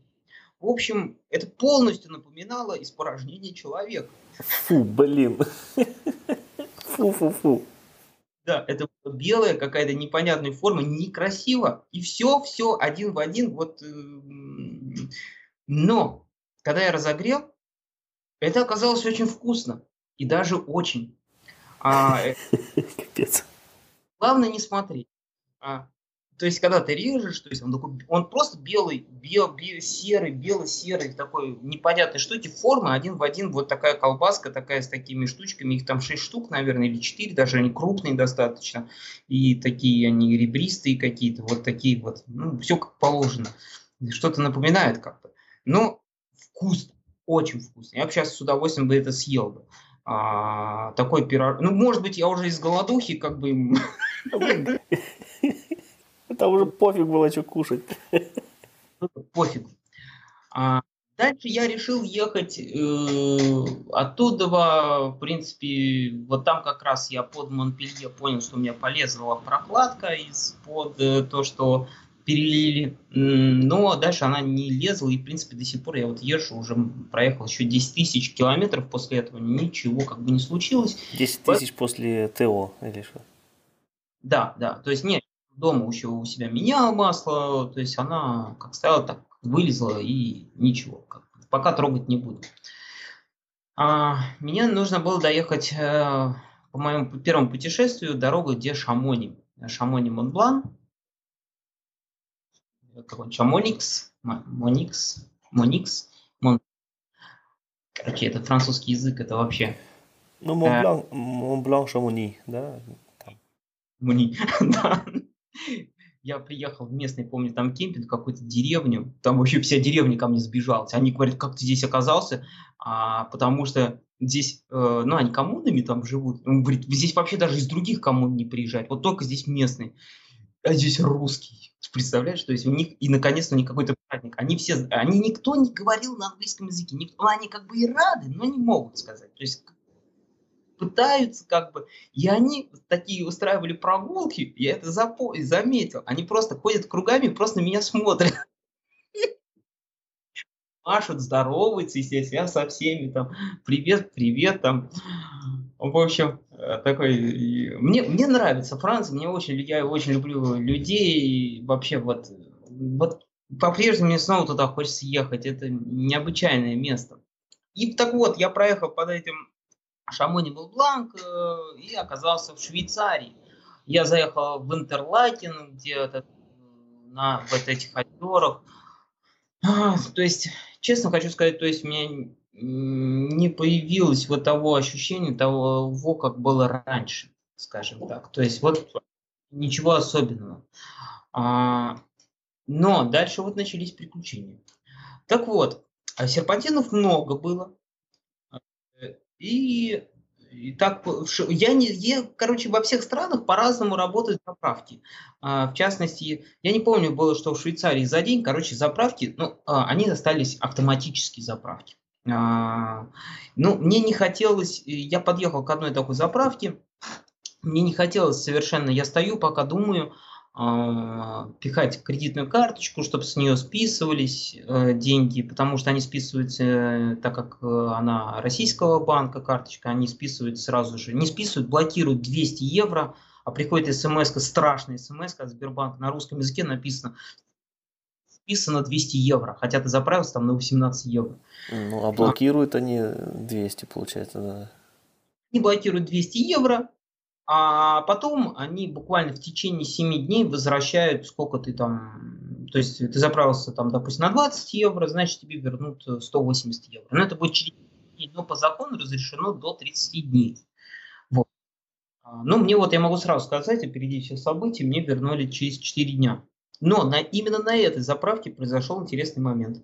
В общем, это полностью напоминало испорожнение человека. Фу, блин. Фу-фу-фу. Да, это белая какая-то непонятная форма, некрасиво. И все, все один в один. Вот. Э, но, когда я разогрел, это оказалось очень вкусно. И даже очень. А, э, Капец. Главное не смотреть. А, то есть, когда ты режешь, то есть он, такой, он просто белый, бел, бел, серый, бело-серый, такой непонятной штуки, формы один в один, вот такая колбаска, такая с такими штучками, их там 6 штук, наверное, или 4, даже они крупные достаточно, и такие они ребристые какие-то, вот такие вот, ну, все как положено. Что-то напоминает как-то. Но вкусно, очень вкусно. Я бы сейчас с удовольствием бы это съел бы. А, такой пирог. Ну, может быть, я уже из голодухи как бы... Там уже пофиг было, что кушать. Пофиг. А дальше я решил ехать э, оттуда, в принципе, вот там как раз я под Монпелье понял, что у меня полезла прокладка из-под э, то, что перелили, но дальше она не лезла, и, в принципе, до сих пор я вот езжу, уже проехал еще 10 тысяч километров после этого, ничего как бы не случилось. 10 тысяч после ТО или что? Да, да, то есть нет, дома еще у себя менял масло, то есть она как стояла, так вылезла и ничего, как, пока трогать не буду. А, мне нужно было доехать э, по моему первому путешествию дорогу, где Шамони. Шамони Монблан. Какой Шамоникс, Моникс, Моникс, Мон... Короче, это французский язык, это вообще... Ну, Монблан, э... Монблан Шамони, да? Муни, да. Я приехал в местный, помню, там кемпинг, какую-то деревню, там вообще вся деревня ко мне сбежалась. Они говорят, как ты здесь оказался? А, потому что здесь, э, ну, они коммунами там живут. Он говорит, здесь вообще даже из других коммун не приезжать, вот только здесь местный. А здесь русский. Представляешь, то есть у них, и наконец-то не какой-то праздник. Они все, они никто не говорил на английском языке, никто, они как бы и рады, но не могут сказать. То есть пытаются как бы, и они такие устраивали прогулки, я это запо- заметил, они просто ходят кругами, просто на меня смотрят. Машут, здороваются, естественно, со всеми там, привет, привет, там, в общем, э, такой, мне, мне нравится Франция, мне очень, я очень люблю людей, вообще вот, вот по-прежнему мне снова туда хочется ехать, это необычайное место. И так вот, я проехал под этим Шамони бланк э, и оказался в Швейцарии. Я заехал в Интерлакен, где-то на вот этих озерах. А, то есть, честно хочу сказать, то есть у меня не появилось вот того ощущения того, как было раньше, скажем так. То есть вот ничего особенного. А, но дальше вот начались приключения. Так вот, а серпантинов много было. И, и так, я не, я, короче, во всех странах по-разному работают заправки. А, в частности, я не помню, было, что в Швейцарии за день, короче, заправки, ну, а, они остались автоматические заправки. А, ну, мне не хотелось, я подъехал к одной такой заправке, мне не хотелось совершенно, я стою, пока думаю, э, пихать кредитную карточку, чтобы с нее списывались э, деньги, потому что они списываются, э, так как э, она российского банка карточка, они списывают сразу же, не списывают, блокируют 200 евро, а приходит смс, страшная смс от Сбербанка, на русском языке написано, списано 200 евро, хотя ты заправился там на 18 евро. Ну, а блокируют а, они 200, получается, да. Они блокируют 200 евро, а потом они буквально в течение 7 дней возвращают, сколько ты там, то есть ты заправился там, допустим, на 20 евро, значит тебе вернут 180 евро. Но это будет через день, но по закону разрешено до 30 дней. Вот. А, ну, мне вот, я могу сразу сказать, опередить все события, мне вернули через 4 дня. Но на, именно на этой заправке произошел интересный момент.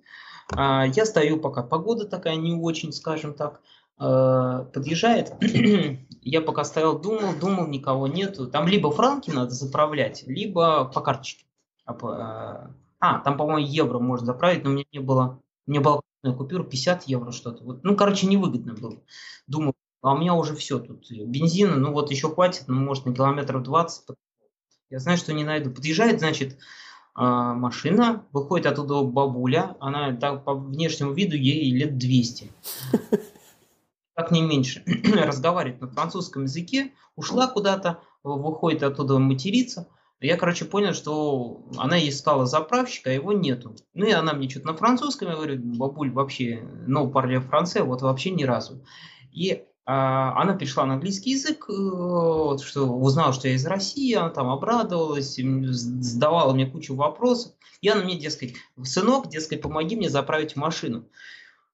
А, я стою, пока погода такая не очень, скажем так, подъезжает. я пока стоял, думал, думал, никого нету. Там либо франки надо заправлять, либо по карточке. А, а, а там, по-моему, евро можно заправить, но у меня не было, у меня была купюра 50 евро что-то. Вот, ну, короче, невыгодно было. Думаю, а у меня уже все тут. Бензина, ну вот еще хватит, ну, может, на километров 20. Я знаю, что не найду. Подъезжает, значит, машина, выходит оттуда бабуля, она так по внешнему виду ей лет 200. Как не меньше. Разговаривает на французском языке, ушла куда-то, выходит оттуда материться. Я, короче, понял, что она искала заправщика, а его нету. Ну и она мне что-то на французском, я говорю, бабуль, вообще, no parle français, вот вообще ни разу. И а, она перешла на английский язык, э, что узнала, что я из России, она там обрадовалась, задавала мне кучу вопросов. И она мне, дескать, сынок, дескать, помоги мне заправить машину.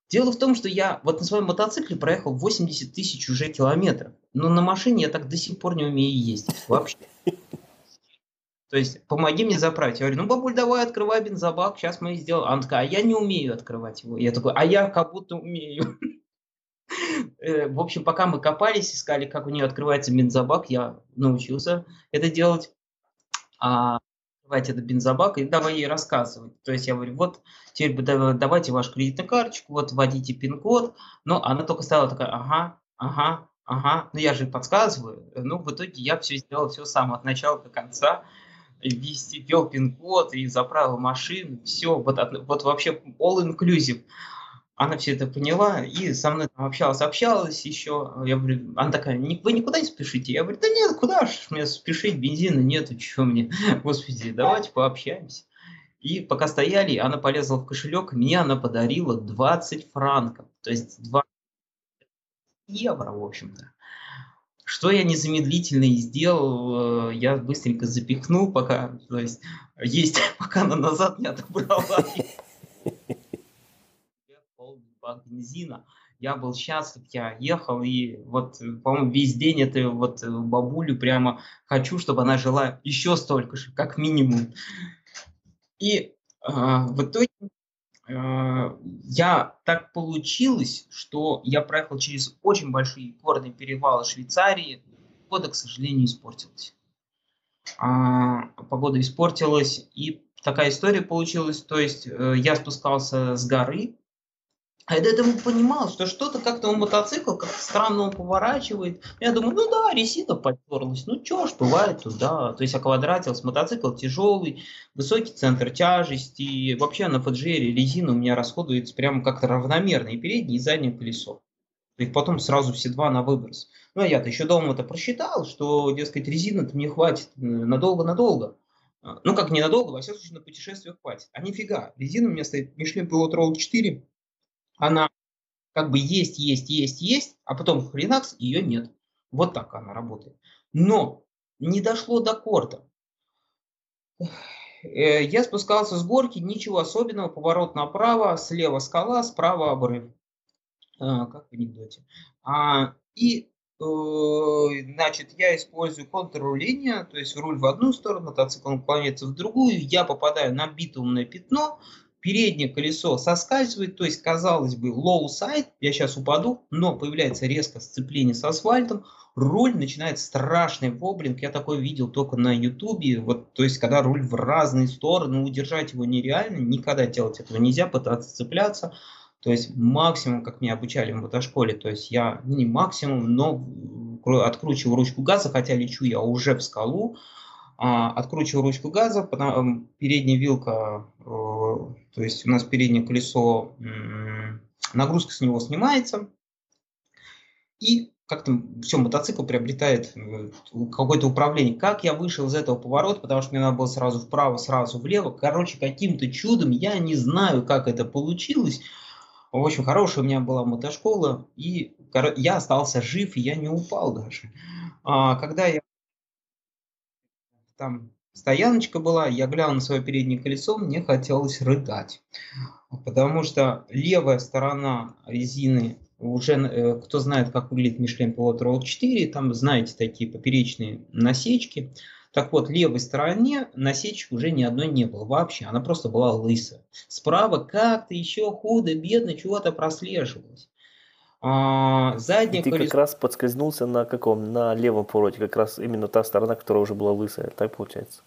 Дело в том, что я вот на своем мотоцикле проехал 80 тысяч уже километров, но на машине я так до сих пор не умею ездить вообще. То есть, помоги мне заправить. Я говорю, ну, бабуль, давай, открывай бензобак, сейчас мы сделаем. Она такая, а я не умею открывать его. Я такой, а я как будто умею. Э, в общем, пока мы копались, искали, как у нее открывается бензобак, я научился это делать. А, открывать этот бензобак и давай ей рассказывать. То есть я говорю, вот теперь давайте вашу кредитную карточку, вот вводите пин-код. Но она только стала такая, ага, ага, ага. Ну я же подсказываю. Ну в итоге я все сделал, все сам от начала до конца ввел пин-код и заправил машину, все, вот, вот вообще all inclusive она все это поняла и со мной там общалась, общалась еще. Я говорю, она такая, вы никуда не спешите? Я говорю, да нет, куда ж мне спешить, бензина нету, что мне, господи, давайте пообщаемся. И пока стояли, она полезла в кошелек, мне она подарила 20 франков, то есть 20 евро, в общем-то. Что я незамедлительно и сделал, э, я быстренько запихнул, пока, то есть, есть, пока она назад не отобрала бак бензина. Я был счастлив, я ехал, и вот, по-моему, весь день это вот бабулю прямо хочу, чтобы она жила еще столько же, как минимум. И э, в итоге э, я так получилось, что я проехал через очень большие горные перевалы Швейцарии. Погода, к сожалению, испортилась. А, погода испортилась, и такая история получилась. То есть э, я спускался с горы, а я до этого понимал, что что-то как-то он мотоцикл как-то странно он поворачивает. Я думаю, ну да, резина потерлась, ну чё ж, бывает туда. То есть оквадратился, мотоцикл тяжелый, высокий центр тяжести. Вообще на Фаджере резина у меня расходуется прямо как-то равномерно, и переднее, и заднее колесо. И потом сразу все два на выброс. Ну а я-то еще дома это просчитал, что, дескать, резина-то мне хватит надолго-надолго. А, ну как ненадолго, во всяком случае на путешествие хватит. А нифига, резина у меня стоит Michelin Pilot Roll 4, она как бы есть, есть, есть, есть, а потом хренакс, ее нет. Вот так она работает. Но не дошло до корта. Э, я спускался с горки, ничего особенного, поворот направо, слева скала, справа обрыв. А, как в анекдоте. А, и, э, значит, я использую контрруление, то есть руль в одну сторону, мотоцикл наклоняется в другую, я попадаю на битумное пятно, переднее колесо соскальзывает, то есть, казалось бы, low side, я сейчас упаду, но появляется резко сцепление с асфальтом, руль начинает страшный воблинг, я такой видел только на ютубе, вот, то есть, когда руль в разные стороны, удержать его нереально, никогда делать этого нельзя, пытаться цепляться, то есть максимум, как меня обучали в мотошколе, то есть я ну, не максимум, но откручиваю ручку газа, хотя лечу я уже в скалу, а, откручиваю ручку газа, потом передняя вилка, э, то есть у нас переднее колесо, нагрузка с него снимается, и как-то все, мотоцикл приобретает э, какое-то управление. Как я вышел из этого поворота, потому что мне надо было сразу вправо, сразу влево. Короче, каким-то чудом, я не знаю, как это получилось. В общем, хорошая у меня была мотошкола, и я остался жив, и я не упал даже. А, когда я там стояночка была, я глянул на свое переднее колесо, мне хотелось рыдать. Потому что левая сторона резины уже, э, кто знает, как выглядит Michelin Pilot Road 4, там знаете такие поперечные насечки. Так вот, левой стороне насечек уже ни одной не было вообще, она просто была лысая. Справа как-то еще худо, бедно чего-то прослеживалось. А, И ты колесо... как раз подскользнулся на каком? На левом повороте, как раз именно та сторона, которая уже была лысая, так получается?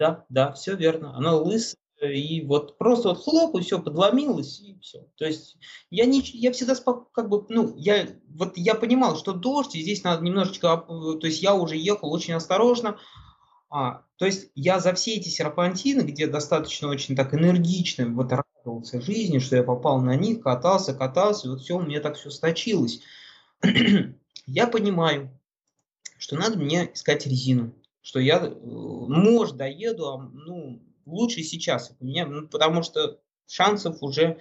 Да, да, все верно. Она лысая, и вот просто вот хлоп, и все подломилось, и все. То есть я, не, я всегда спок, как бы, ну, я, вот я понимал, что дождь, и здесь надо немножечко, то есть я уже ехал очень осторожно, а, то есть я за все эти серпантины, где достаточно очень так энергично вот радовался жизни, что я попал на них, катался, катался, и вот все, у меня так все сточилось. я понимаю, что надо мне искать резину, что я, э, может, доеду, а, ну, лучше сейчас. Мне, ну, потому что шансов уже...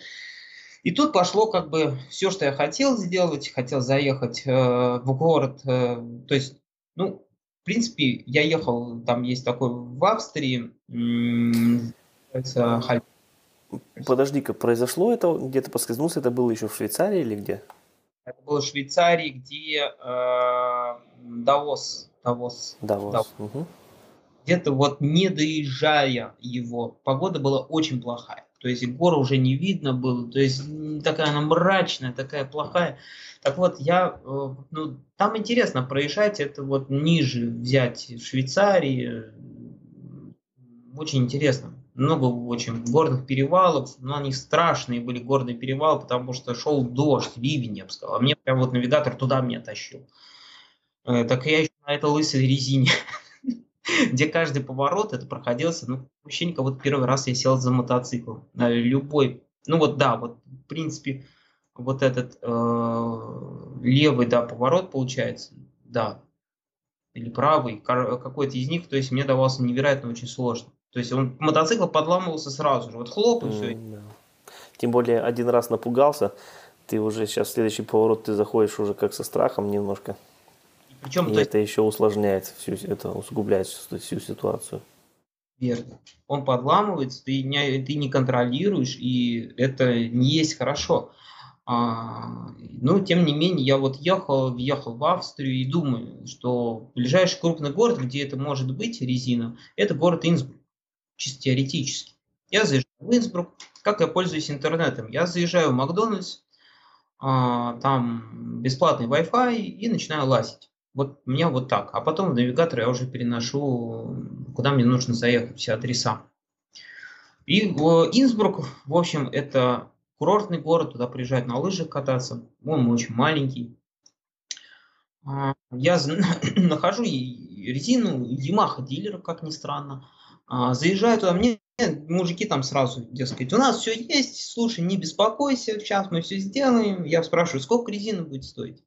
И тут пошло как бы все, что я хотел сделать. Хотел заехать э, в город. Э, то есть, ну, в принципе, я ехал, там есть такой в Австрии, Подожди-ка, произошло это, где-то поскользнулся, это было еще в Швейцарии или где? Это было в Швейцарии, где э, Давос. Давос. Давос. Давос. Угу где-то вот не доезжая его, погода была очень плохая. То есть горы уже не видно было, то есть такая она мрачная, такая плохая. Так вот, я, э, ну, там интересно проезжать, это вот ниже взять в Швейцарии, очень интересно. Много очень горных перевалов, но они страшные были горные перевалы, потому что шел дождь, ливень, я бы сказал. А мне прям вот навигатор туда меня тащил. Э, так я еще на этой лысой резине где каждый поворот это проходился, ну, ощущение, как вот первый раз я сел за мотоцикл. Любой, ну вот да, вот в принципе вот этот э, левый, да, поворот получается, да, или правый, какой-то из них, то есть мне давался невероятно очень сложно. То есть он мотоцикл подламывался сразу же, вот хлоп и все. Mm, да. Тем более один раз напугался, ты уже сейчас следующий поворот ты заходишь уже как со страхом немножко. Причем, и то есть... это еще усложняет всю, это усугубляет всю ситуацию. Верно. Он подламывается, ты не, ты не контролируешь, и это не есть хорошо. А, но, тем не менее, я вот ехал, въехал в Австрию и думаю, что ближайший крупный город, где это может быть, резина, это город Инсбрук, чисто теоретически. Я заезжаю в Инсбрук, как я пользуюсь интернетом? Я заезжаю в Макдональдс, а, там бесплатный Wi-Fi и начинаю лазить. Вот у меня вот так. А потом в навигатор я уже переношу, куда мне нужно заехать, все адреса. И Инсбрук, в общем, это курортный город, туда приезжать на лыжах кататься. Он очень маленький. А, я нахожу резину Yamaha дилера, как ни странно. А, заезжаю туда, мне мужики там сразу, дескать, у нас все есть, слушай, не беспокойся, сейчас мы все сделаем. Я спрашиваю, сколько резина будет стоить?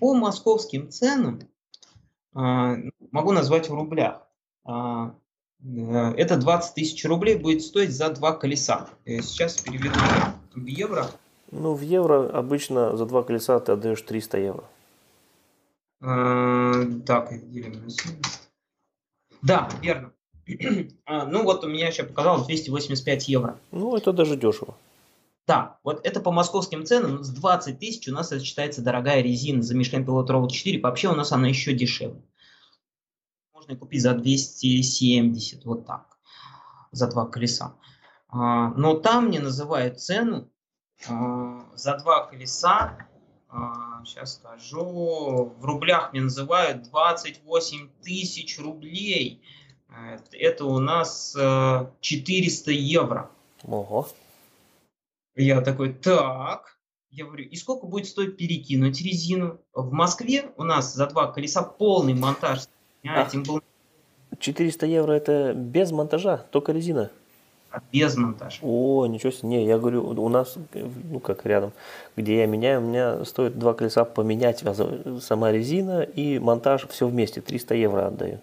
По московским ценам а, могу назвать в рублях. А, э, это 20 тысяч рублей будет стоить за два колеса. Э, сейчас переведу в евро. Ну, в евро обычно за два колеса ты отдаешь 300 евро. А, так, делим на 70. Да, верно. ну, вот у меня сейчас показалось 285 евро. Ну, это даже дешево. Да, вот это по московским ценам, с 20 тысяч у нас это считается дорогая резина за Michelin Pilot Road 4, вообще у нас она еще дешевле. Можно купить за 270, вот так, за два колеса. А, но там мне называют цену а, за два колеса, сейчас а, скажу, в рублях мне называют 28 тысяч рублей. Это у нас 400 евро. Ого. Я такой, так, я говорю, и сколько будет стоить перекинуть резину? В Москве у нас за два колеса полный монтаж. А, этим был... 400 евро это без монтажа, только резина? Без монтажа. О, ничего себе. Не, я говорю, у нас, ну как рядом, где я меняю, у меня стоит два колеса поменять, сама резина и монтаж, все вместе, 300 евро отдаю.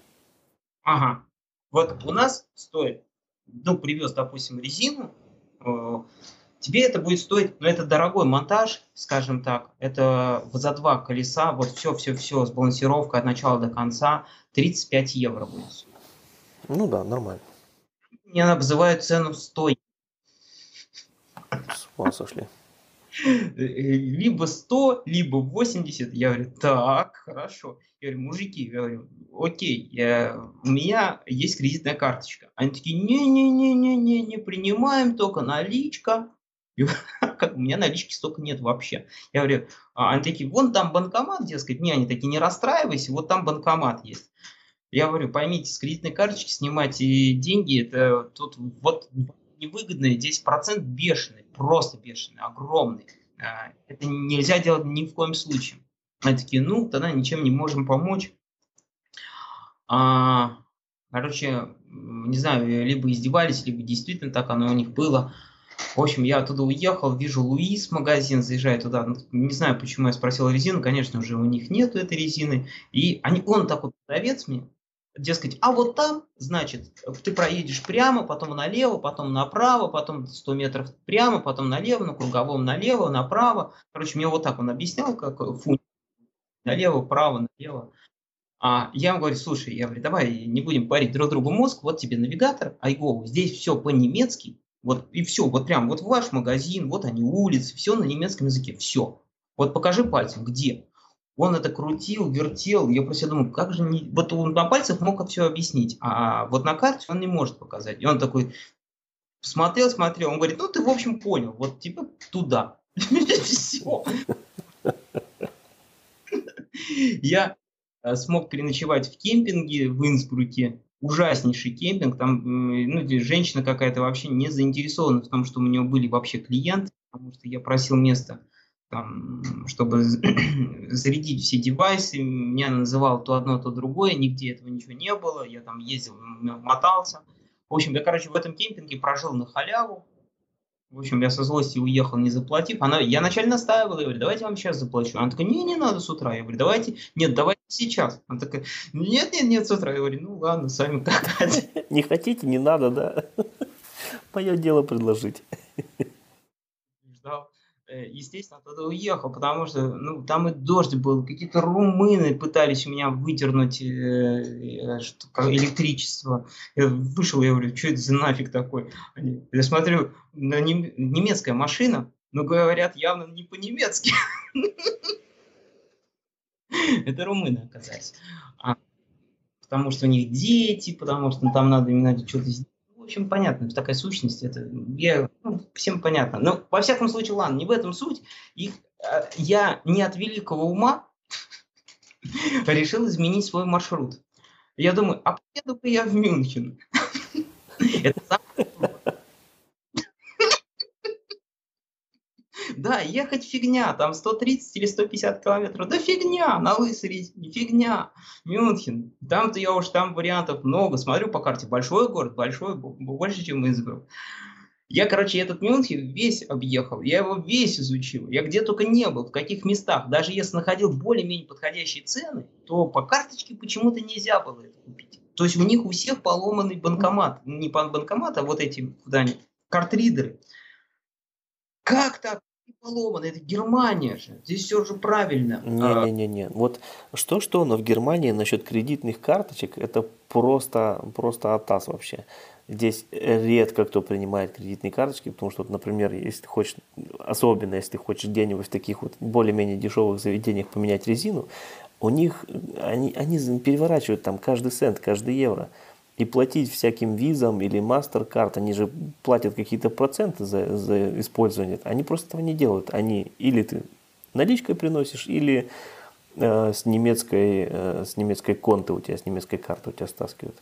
Ага. Вот у нас стоит, ну, привез, допустим, резину, э, тебе это будет стоить, ну, это дорогой монтаж, скажем так, это за два колеса, вот все-все-все, с балансировкой от начала до конца, 35 евро будет. Ну да, нормально. Мне называют цену 100. С ума сошли. Либо 100, либо 80. Я говорю, так, хорошо. Я говорю, мужики, я говорю, окей, я, у меня есть кредитная карточка. Они такие, не-не-не-не-не, не принимаем, только наличка. И, у меня налички столько нет вообще. Я говорю, а они такие, вон там банкомат, дескать. Не, они такие, не расстраивайся, вот там банкомат есть. Я говорю, поймите, с кредитной карточки снимать деньги, это тут вот невыгодно, здесь процент бешеный, просто бешеный, огромный. А, это нельзя делать ни в коем случае. Они такие, ну, тогда ничем не можем помочь. А, короче, не знаю, либо издевались, либо действительно так оно у них было. В общем, я оттуда уехал, вижу Луис магазин, заезжаю туда. Ну, не знаю, почему я спросил резину, конечно же, у них нету этой резины. И они, он такой продавец мне, дескать, а вот там, значит, ты проедешь прямо, потом налево, потом направо, потом 100 метров прямо, потом налево, на круговом налево, направо. Короче, мне вот так он объяснял, как фунт. Налево, право, налево. А я ему говорю, слушай, я говорю, давай не будем парить друг другу мозг, вот тебе навигатор, айго, здесь все по-немецки, вот и все, вот прям, вот ваш магазин, вот они улицы, все на немецком языке, все. Вот покажи пальцем, где. Он это крутил, вертел. Я просто думаю, как же не... Вот он на пальцах мог все объяснить, а вот на карте он не может показать. И он такой смотрел, смотрел. Он говорит, ну ты в общем понял, вот типа туда. Все. Я э, смог переночевать в кемпинге в Инсбруке. Ужаснейший кемпинг. Там ну, женщина какая-то вообще не заинтересована в том, что у нее были вообще клиенты, потому что я просил место там, чтобы зарядить все девайсы, меня называл то одно, то другое, нигде этого ничего не было, я там ездил, мотался. В общем, я, короче, в этом кемпинге прожил на халяву. В общем, я со злости уехал, не заплатив. Она, я вначале настаивал, я говорю, давайте вам сейчас заплачу. Она такая, не, не надо с утра. Я говорю, давайте, нет, давайте сейчас. Она такая, нет, нет, нет, с утра. Я говорю, ну ладно, сами как Не хотите, не надо, да? Мое дело предложить. Э, естественно, оттуда уехал, потому что ну, там и дождь был, какие-то румыны пытались у меня выдернуть э, э электричество. Я вышел, я говорю, что это за нафиг такой? Я смотрю, на нем, немецкая машина, но говорят явно не по-немецки. Это румыны оказались. А, потому что у них дети, потому что там надо именно что-то сделать общем, понятно, такая сущность, это я, ну, всем понятно. Но, во всяком случае, ладно, не в этом суть. Их, э, я не от великого ума решил изменить свой маршрут. Я думаю, а поеду-ка я в Мюнхен. Это Да, ехать фигня, там 130 или 150 километров, да фигня, на резине, фигня. Мюнхен, там-то я уж, там вариантов много, смотрю по карте, большой город, большой, больше, чем Инсбрук. Я, короче, этот Мюнхен весь объехал, я его весь изучил, я где только не был, в каких местах. Даже если находил более-менее подходящие цены, то по карточке почему-то нельзя было это купить. То есть у них у всех поломанный банкомат. Не банкомат, а вот эти, куда они, картридеры. Как так? Поломано, это Германия же, здесь все же правильно. Не-не-не, вот что-что, но в Германии насчет кредитных карточек, это просто, просто атас вообще. Здесь редко кто принимает кредитные карточки, потому что, например, если ты хочешь, особенно если ты хочешь где-нибудь в таких вот более-менее дешевых заведениях поменять резину, у них, они, они переворачивают там каждый цент, каждый евро и платить всяким визам или MasterCard, они же платят какие-то проценты за, за использование. Они просто этого не делают. Они или ты наличкой приносишь, или э, с немецкой, э, с немецкой конты у тебя, с немецкой карты у тебя стаскивают.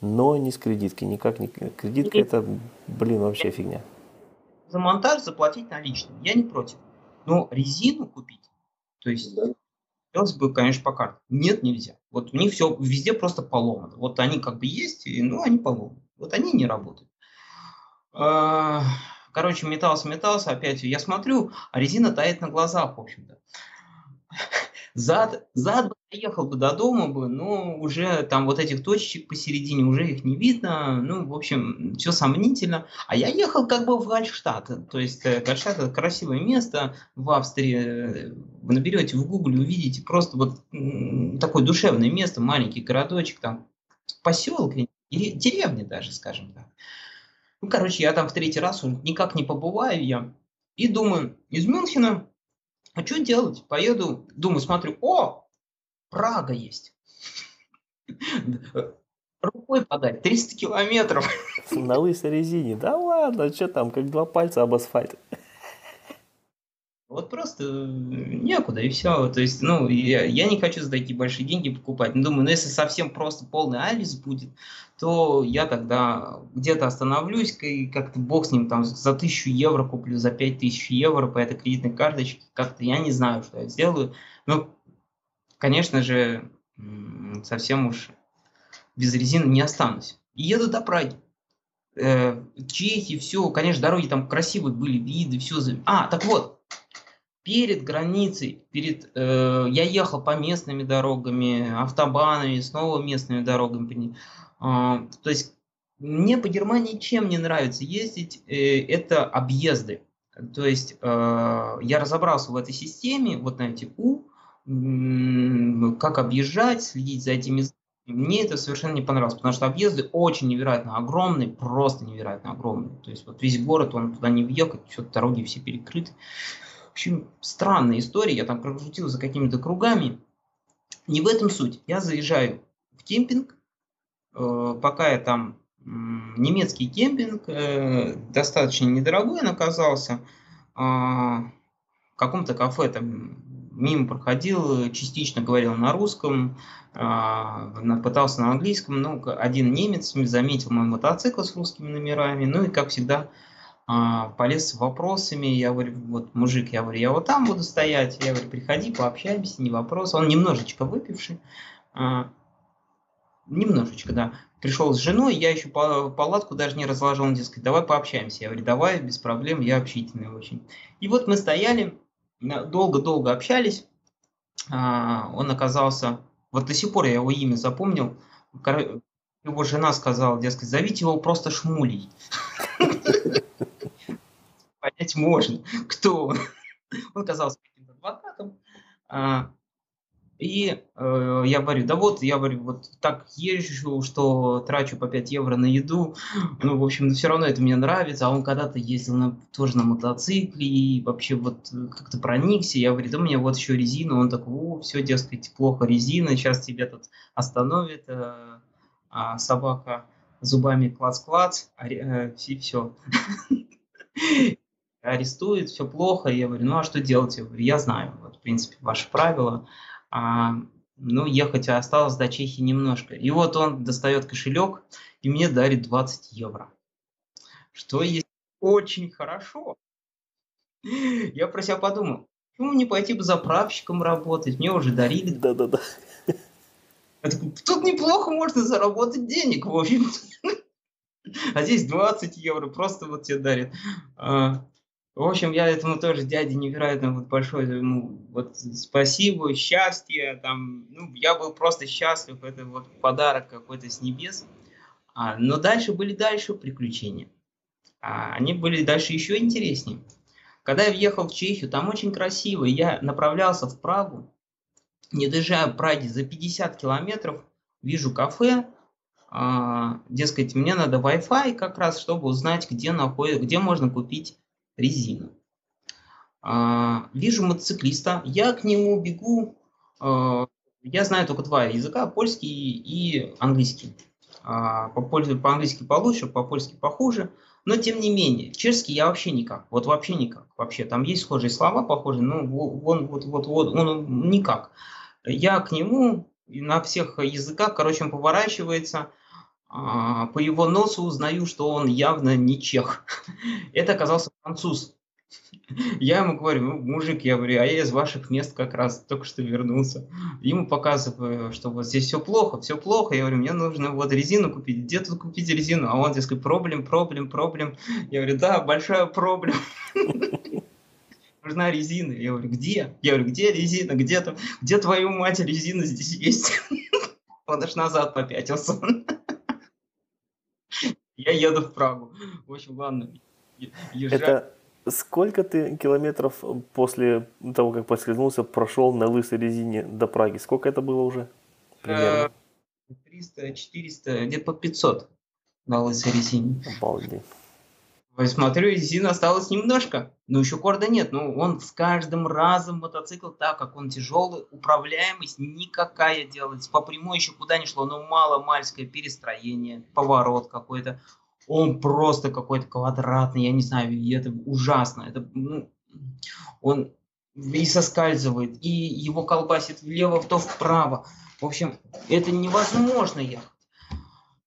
Но не с кредитки, никак не. Кредитка это, блин, вообще фигня. За монтаж заплатить наличными, я не против. Но резину купить, то есть, хотелось бы, конечно, по карте. Нет, нельзя. Вот у них все везде просто поломано. Вот они как бы есть, но они поломаны. Вот они не работают. А, короче, метался, метался, опять я смотрю, а резина тает на глазах, в общем-то. Зад, зад доехал бы до дома бы, но уже там вот этих точечек посередине, уже их не видно, ну, в общем, все сомнительно. А я ехал как бы в Гальштадт, то есть э, Гальштадт это красивое место в Австрии, вы наберете в гугле, увидите просто вот такое душевное место, маленький городочек, там поселок, деревня даже, скажем так. Ну, короче, я там в третий раз никак не побываю я. И думаю, из Мюнхена а что делать? Поеду, думаю, смотрю, о, Прага есть. Рукой подать, 300 километров. На лысой резине, да ладно, что там, как два пальца об асфальт. Вот просто некуда, и все. То есть, ну, я, я не хочу за такие большие деньги покупать. Но думаю, ну, если совсем просто полный Алис будет, то я тогда где-то остановлюсь, и как-то бог с ним, там, за тысячу евро куплю, за пять тысяч евро по этой кредитной карточке. Как-то я не знаю, что я сделаю. Но, конечно же, совсем уж без резины не останусь. И еду до Праги. Э, Чехии, все, конечно, дороги там красивые были, виды, все. А, так вот, перед границей, перед, э, я ехал по местными дорогами, автобанами, снова местными дорогами. Э, то есть мне по Германии чем не нравится ездить, э, это объезды. То есть э, я разобрался в этой системе, вот на эти У, как объезжать, следить за этими мне это совершенно не понравилось, потому что объезды очень невероятно огромные, просто невероятно огромные. То есть вот весь город, он туда не въехать, все дороги все перекрыты общем, странная история, я там прокрутил за какими-то кругами. Не в этом суть. Я заезжаю в кемпинг, э, пока я там немецкий кемпинг, э, достаточно недорогой он оказался, а, в каком-то кафе там мимо проходил, частично говорил на русском, а, пытался на английском, но один немец заметил мой мотоцикл с русскими номерами, ну и как всегда а, полез с вопросами, я говорю, вот мужик, я говорю, я вот там буду стоять, я говорю, приходи, пообщаемся, не вопрос. Он немножечко выпивший, а, немножечко, да. Пришел с женой, я еще палатку даже не разложил, он, дескать, давай пообщаемся. Я говорю, давай, без проблем, я общительный очень. И вот мы стояли, долго-долго общались, а, он оказался, вот до сих пор я его имя запомнил, его жена сказала, дескать, зовите его просто Шмулей понять можно, кто он. Он казался каким-то адвокатом. И э, я говорю, да вот, я говорю, вот так езжу, что трачу по 5 евро на еду. Ну, в общем, все равно это мне нравится. А он когда-то ездил на, тоже на мотоцикле и вообще вот как-то проникся. Я говорю, да у меня вот еще резина. Он такой, о, все, дескать, плохо резина, сейчас тебя тут остановит э, а собака зубами клац-клац, а, э, и все. арестует, все плохо. Я говорю, ну а что делать? Я говорю, я знаю, вот, в принципе, ваши правила. А, ну, ехать осталось до Чехии немножко. И вот он достает кошелек и мне дарит 20 евро. Что есть очень хорошо. Я про себя подумал, почему не пойти бы заправщиком работать? Мне уже дарили. Да-да-да. Тут неплохо можно заработать денег, в общем. А здесь 20 евро просто вот тебе дарят. В общем, я этому тоже дяде невероятно вот большое ему вот спасибо, счастье, там, ну, я был просто счастлив, это вот подарок какой-то с небес. А, но дальше были дальше приключения. А, они были дальше еще интереснее. Когда я въехал в Чехию, там очень красиво, я направлялся в Прагу, не доезжая в Праге за 50 километров, вижу кафе, а, дескать, мне надо Wi-Fi как раз, чтобы узнать, где, находит, где можно купить резину. А, вижу мотоциклиста, я к нему бегу. А, я знаю только два языка, польский и английский. А, по-английски получше, по-польски похуже. Но тем не менее, чешский я вообще никак. Вот вообще никак. Вообще там есть схожие слова, похожие, но он вот, вот, вот, он никак. Я к нему на всех языках, короче, он поворачивается. По его носу узнаю, что он явно не чех. Это оказался француз. Я ему говорю, ну, мужик, я говорю, а я из ваших мест как раз только что вернулся. Ему показываю, что вот здесь все плохо, все плохо. Я говорю, мне нужно вот резину купить. Где тут купить резину? А он, дескать, проблем, проблем, проблем. Я говорю, да, большая проблема. Нужна резина. Я говорю, где? Я говорю, где резина? Где там? Где твою мать резина здесь есть? Он аж назад попятился. Я еду в Прагу. В общем, ладно. Это Сколько ты километров после того, как поскользнулся, прошел на лысой резине до Праги? Сколько это было уже? Примерно? 300, 400, где-то по 500 на лысой резине. Обалдеть. Смотрю, резина осталось немножко, но еще корда нет. Но он с каждым разом мотоцикл, так как он тяжелый, управляемость никакая делать. По прямой еще куда ни шло, но мало-мальское перестроение, поворот какой-то он просто какой-то квадратный, я не знаю, это ужасно. Это, ну, он и соскальзывает, и его колбасит влево, то вправо. В общем, это невозможно ехать.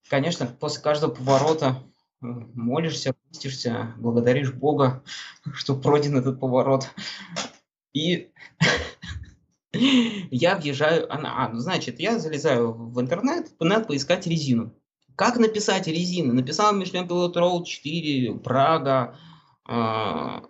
Конечно, после каждого поворота молишься, пустишься, благодаришь Бога, что пройден этот поворот. И я въезжаю, а, ну, значит, я залезаю в интернет, надо поискать резину. Как написать резины? Написал Michelin Pilot Roll 4, Прага, э,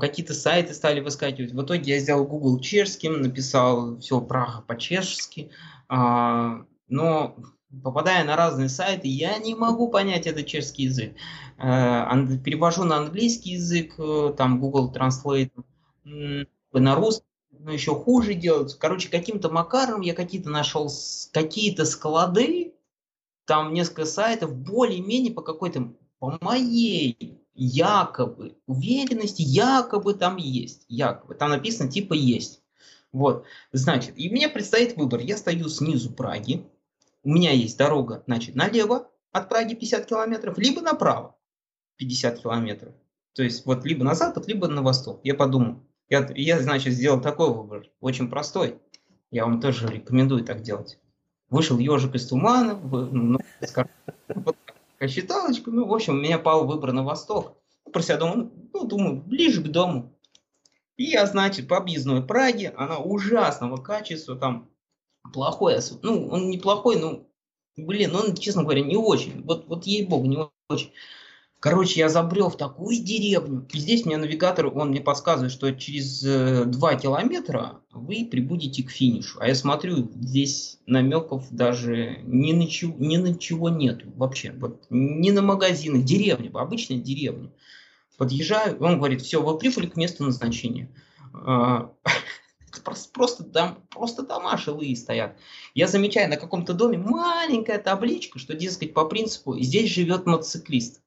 какие-то сайты стали выскакивать. В итоге я сделал Google чешским, написал все Прага по-чешски. Э, но попадая на разные сайты, я не могу понять этот чешский язык. Э, перевожу на английский язык, э, там Google Translate, на русский, но еще хуже делается. Короче, каким-то макаром я какие-то нашел какие-то склады, там несколько сайтов, более-менее по какой-то, по моей якобы уверенности, якобы там есть, якобы, там написано типа есть. Вот, значит, и мне предстоит выбор. Я стою снизу Праги, у меня есть дорога, значит, налево от Праги 50 километров, либо направо 50 километров. То есть вот либо на запад, либо на восток. Я подумал. Я, я, значит, сделал такой выбор, очень простой. Я вам тоже рекомендую так делать. Вышел ежик из тумана, ну, вот считалочка, ну, в общем, у меня пал выбор на восток. Про себя думаю, ну, думаю, ближе к дому. И я, значит, по объездной Праге, она ужасного качества, там плохой, ну, он неплохой, но, блин, он, честно говоря, не очень. Вот, вот ей-богу, не очень. Короче, я забрел в такую деревню. И здесь мне навигатор, он мне подсказывает, что через э, 2 километра вы прибудете к финишу. А я смотрю, здесь намеков даже ни на чего, ни на чего нету вообще. Вот, ни на магазины, деревня, обычная деревня. Подъезжаю, он говорит, все, вы прибыли к месту назначения. Просто, дом, просто дома жилые стоят. Я замечаю на каком-то доме маленькая табличка, что, дескать, по принципу, здесь живет мотоциклист.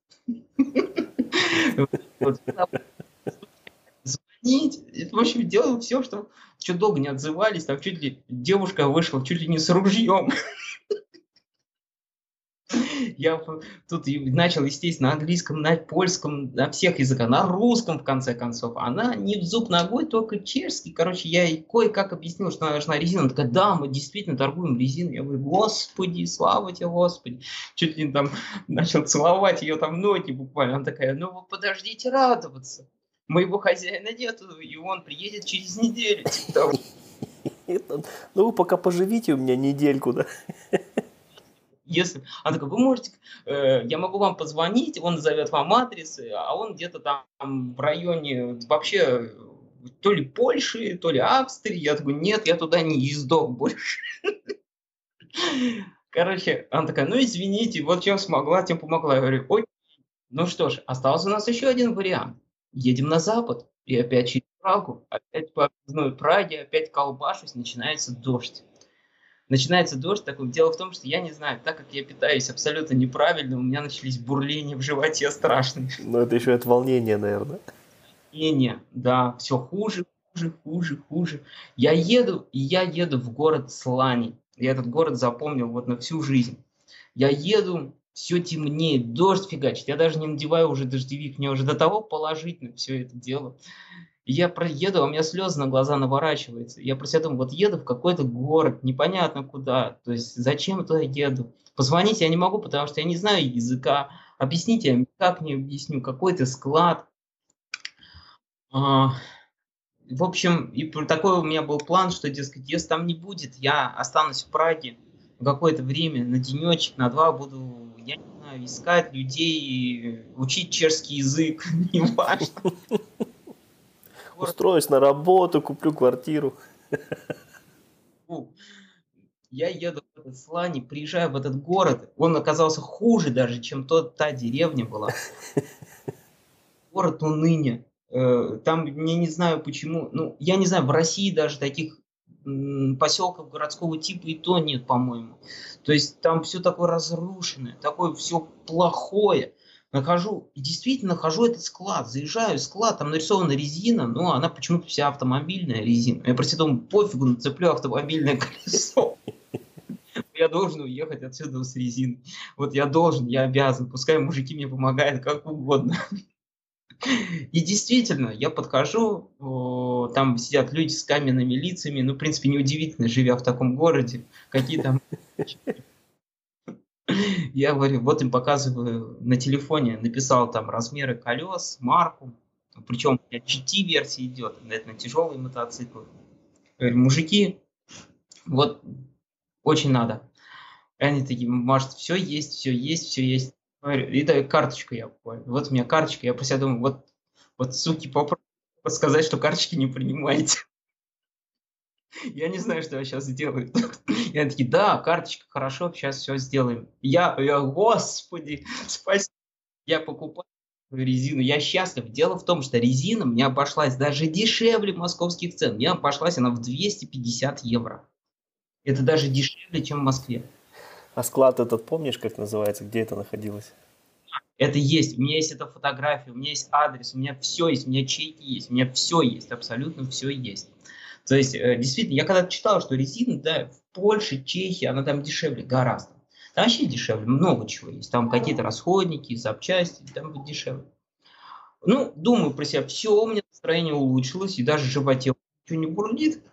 Звонить. В общем, делал все, что что долго не отзывались, там чуть ли девушка вышла, чуть ли не с ружьем. Я тут начал, естественно, на английском, на польском, на всех языках, на русском, в конце концов. Она не в зуб ногой, только чешский. Короче, я ей кое-как объяснил, что она нужна резина. Она такая, да, мы действительно торгуем резиной. Я говорю, господи, слава тебе, господи. Чуть ли там начал целовать ее там ноги буквально. Она такая, ну вы подождите радоваться. Моего хозяина нету, и он приедет через неделю. Ну вы пока поживите у меня недельку, да? Если... Она такая, вы можете, э, я могу вам позвонить, он назовет вам адрес, а он где-то там в районе вообще то ли Польши, то ли Австрии. Я такой, нет, я туда не ездок больше. Короче, она такая, ну извините, вот чем смогла, тем помогла. Я говорю, ой, ну что ж, остался у нас еще один вариант. Едем на запад, и опять через Прагу, опять по одной Праге, опять колбашусь, начинается дождь начинается дождь, такой. Дело в том, что я не знаю, так как я питаюсь абсолютно неправильно, у меня начались бурления в животе страшные. Ну, это еще от волнения, наверное. Не-не, да, все хуже, хуже, хуже, хуже. Я еду, и я еду в город Слани. Я этот город запомнил вот на всю жизнь. Я еду, все темнеет, дождь фигачит. Я даже не надеваю уже дождевик, мне уже до того положительно все это дело. Я проеду, а у меня слезы на глаза наворачиваются. Я про себя думаю, вот еду в какой-то город, непонятно куда. То есть зачем я туда еду? Позвонить я не могу, потому что я не знаю языка. Объясните, я никак не объясню. Какой-то склад. А, в общем, и такой у меня был план, что, дескать, если там не будет, я останусь в Праге какое-то время, на денечек, на два буду, я не знаю, искать людей, учить чешский язык, не важно. Устроюсь на работу, куплю квартиру. Я еду в этот Слани, приезжаю в этот город, он оказался хуже даже, чем тот, та деревня была. Город уныния. Э, там, я не знаю почему, ну, я не знаю, в России даже таких поселков городского типа и то нет, по-моему. То есть там все такое разрушенное, такое все плохое. Нахожу, действительно нахожу этот склад, заезжаю склад, там нарисована резина, но она почему-то вся автомобильная резина. Я просто думаю, пофигу, нацеплю автомобильное колесо. Я должен уехать отсюда с резиной. Вот я должен, я обязан, пускай мужики мне помогают как угодно. И действительно, я подхожу, там сидят люди с каменными лицами, ну, в принципе, неудивительно, живя в таком городе, какие там... Я говорю, вот им показываю на телефоне, написал там размеры колес, марку, причем GT-версия идет, это на тяжелые мотоциклы. говорю, мужики, вот очень надо. Они такие, может, все есть, все есть, все есть. И дай карточку я. Вот у меня карточка, я про себя думаю, вот, вот суки, попробуйте сказать, что карточки не принимаете. Я не знаю, что я сейчас сделаю. И они такие, да, карточка, хорошо, сейчас все сделаем. Я, я господи, спасибо. Я покупаю резину, я счастлив. Дело в том, что резина мне обошлась даже дешевле московских цен. Мне обошлась она в 250 евро. Это даже дешевле, чем в Москве. А склад этот помнишь, как называется, где это находилось? Это есть, у меня есть эта фотография, у меня есть адрес, у меня все есть, у меня чеки есть, у меня все есть, абсолютно все есть. То есть, э, действительно, я когда читал, что резина, да, в Польше, Чехии, она там дешевле гораздо. Там вообще дешевле, много чего есть. Там какие-то расходники, запчасти, там будет дешевле. Ну, думаю про себя, все, у меня настроение улучшилось, и даже животе ничего не бурлит.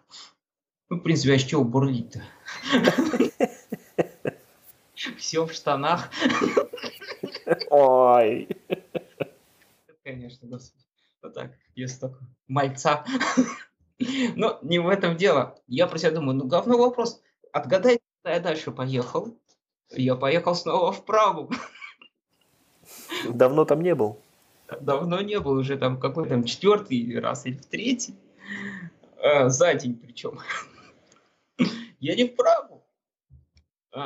Ну, в принципе, а с чего бурлить-то? Все в штанах. Ой. Конечно, господи. Вот так, есть только мальца. Но не в этом дело. Я про себя думаю, ну говно вопрос. Отгадай, куда я дальше поехал. Я поехал снова в Прагу. Давно там не был? Давно не был, уже там какой там четвертый раз или в третий. А, за день причем. Я не в. А,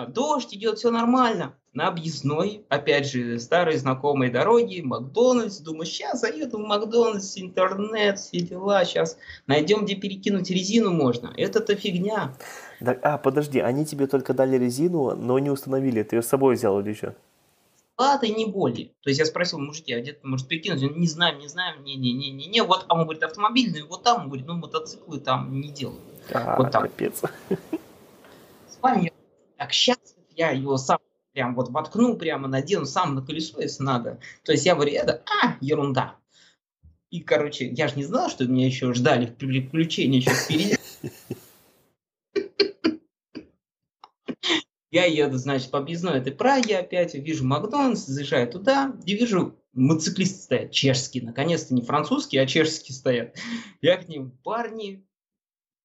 дождь идет, все нормально. На объездной, опять же, старые знакомые дороги, Макдональдс. Думаю, сейчас заеду в Макдональдс, интернет, все дела. Сейчас найдем, где перекинуть резину можно. Это-то фигня. Да, а, подожди, они тебе только дали резину, но не установили. Ты ее с собой взял или что? Платы не более. То есть я спросил, мужики, а где ты можешь перекинуть? Он, не знаем, не знаем, не-не-не-не-не. Вот, а он говорит, автомобильный, вот там, он говорит, ну, мотоциклы там не делают. А, вот там. капец. Я так счастлив, я его сам прям вот воткну, прямо надену сам на колесо, если надо. То есть я говорю, это, а, ерунда. И, короче, я же не знал, что меня еще ждали приключения еще впереди. Я еду, значит, по объездной этой Праге опять, вижу Макдональдс, заезжаю туда, и вижу, мотоциклисты стоят, чешские, наконец-то не французские, а чешские стоят. Я к ним, парни,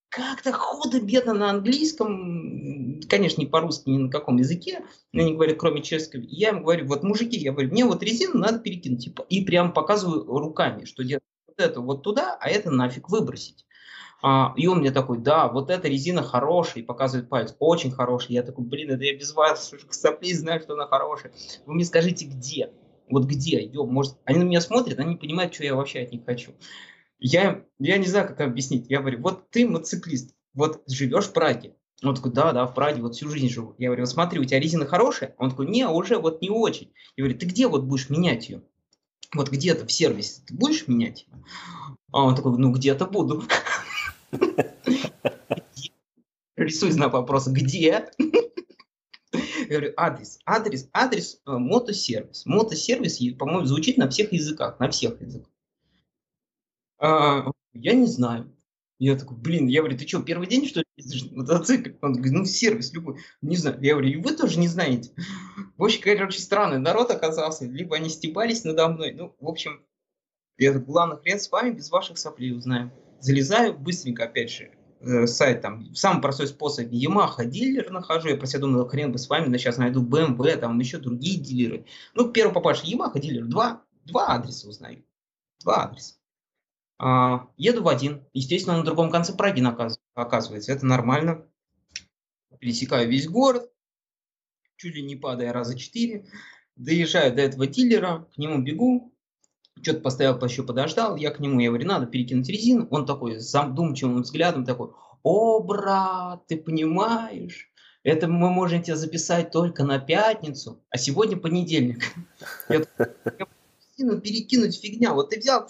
как-то худо-бедно на английском, конечно, не по-русски, ни на каком языке, они говорят, кроме чешского. я им говорю, вот мужики, я говорю, мне вот резину надо перекинуть, типа, и прям показываю руками, что делать вот это вот туда, а это нафиг выбросить. А, и он мне такой, да, вот эта резина хорошая, и показывает палец, очень хорошая. Я такой, блин, это я без вас соплей знаю, что она хорошая. Вы мне скажите, где? Вот где? Ё, может, они на меня смотрят, они понимают, что я вообще от них хочу. Я, я не знаю, как объяснить. Я говорю, вот ты мотоциклист, вот живешь в Праге. Он такой, да, да, в Праге, вот всю жизнь живу. Я говорю, вот смотри, у тебя резина хорошая? Он такой, не, уже вот не очень. Я говорю, ты где вот будешь менять ее? Вот где-то в сервисе ты будешь менять ее? А он такой, ну где-то буду. Рисуй знак вопроса, где? Я говорю, адрес, адрес, адрес, э, мотосервис. Мотосервис, по-моему, звучит на всех языках, на всех языках. А, я не знаю. Я такой, блин, я говорю, ты что, первый день, что ли, ездишь на мотоцикле? Он говорит, ну, сервис любой. Не знаю. Я говорю, и вы тоже не знаете. В общем, короче, странный народ оказался. Либо они стебались надо мной. Ну, в общем, Я говорю, главное, хрен с вами, без ваших соплей узнаем. Залезаю, быстренько, опять же, э, сайт там, самый простой способ, Yamaha дилер нахожу, я про себя думал, хрен бы с вами, но сейчас найду BMW, там еще другие дилеры. Ну, первый попавший Yamaha дилер, два, два адреса узнаю. Два адреса. А, еду в один, естественно, на другом конце Праги оказывается, это нормально. Пересекаю весь город, чуть ли не падая раза четыре, доезжаю до этого дилера, к нему бегу, что-то постоял, еще подождал, я к нему, я говорю, надо перекинуть резину, он такой с задумчивым взглядом такой, о, брат, ты понимаешь, это мы можем тебя записать только на пятницу, а сегодня понедельник. Я, резину перекинуть фигня. Вот ты взял,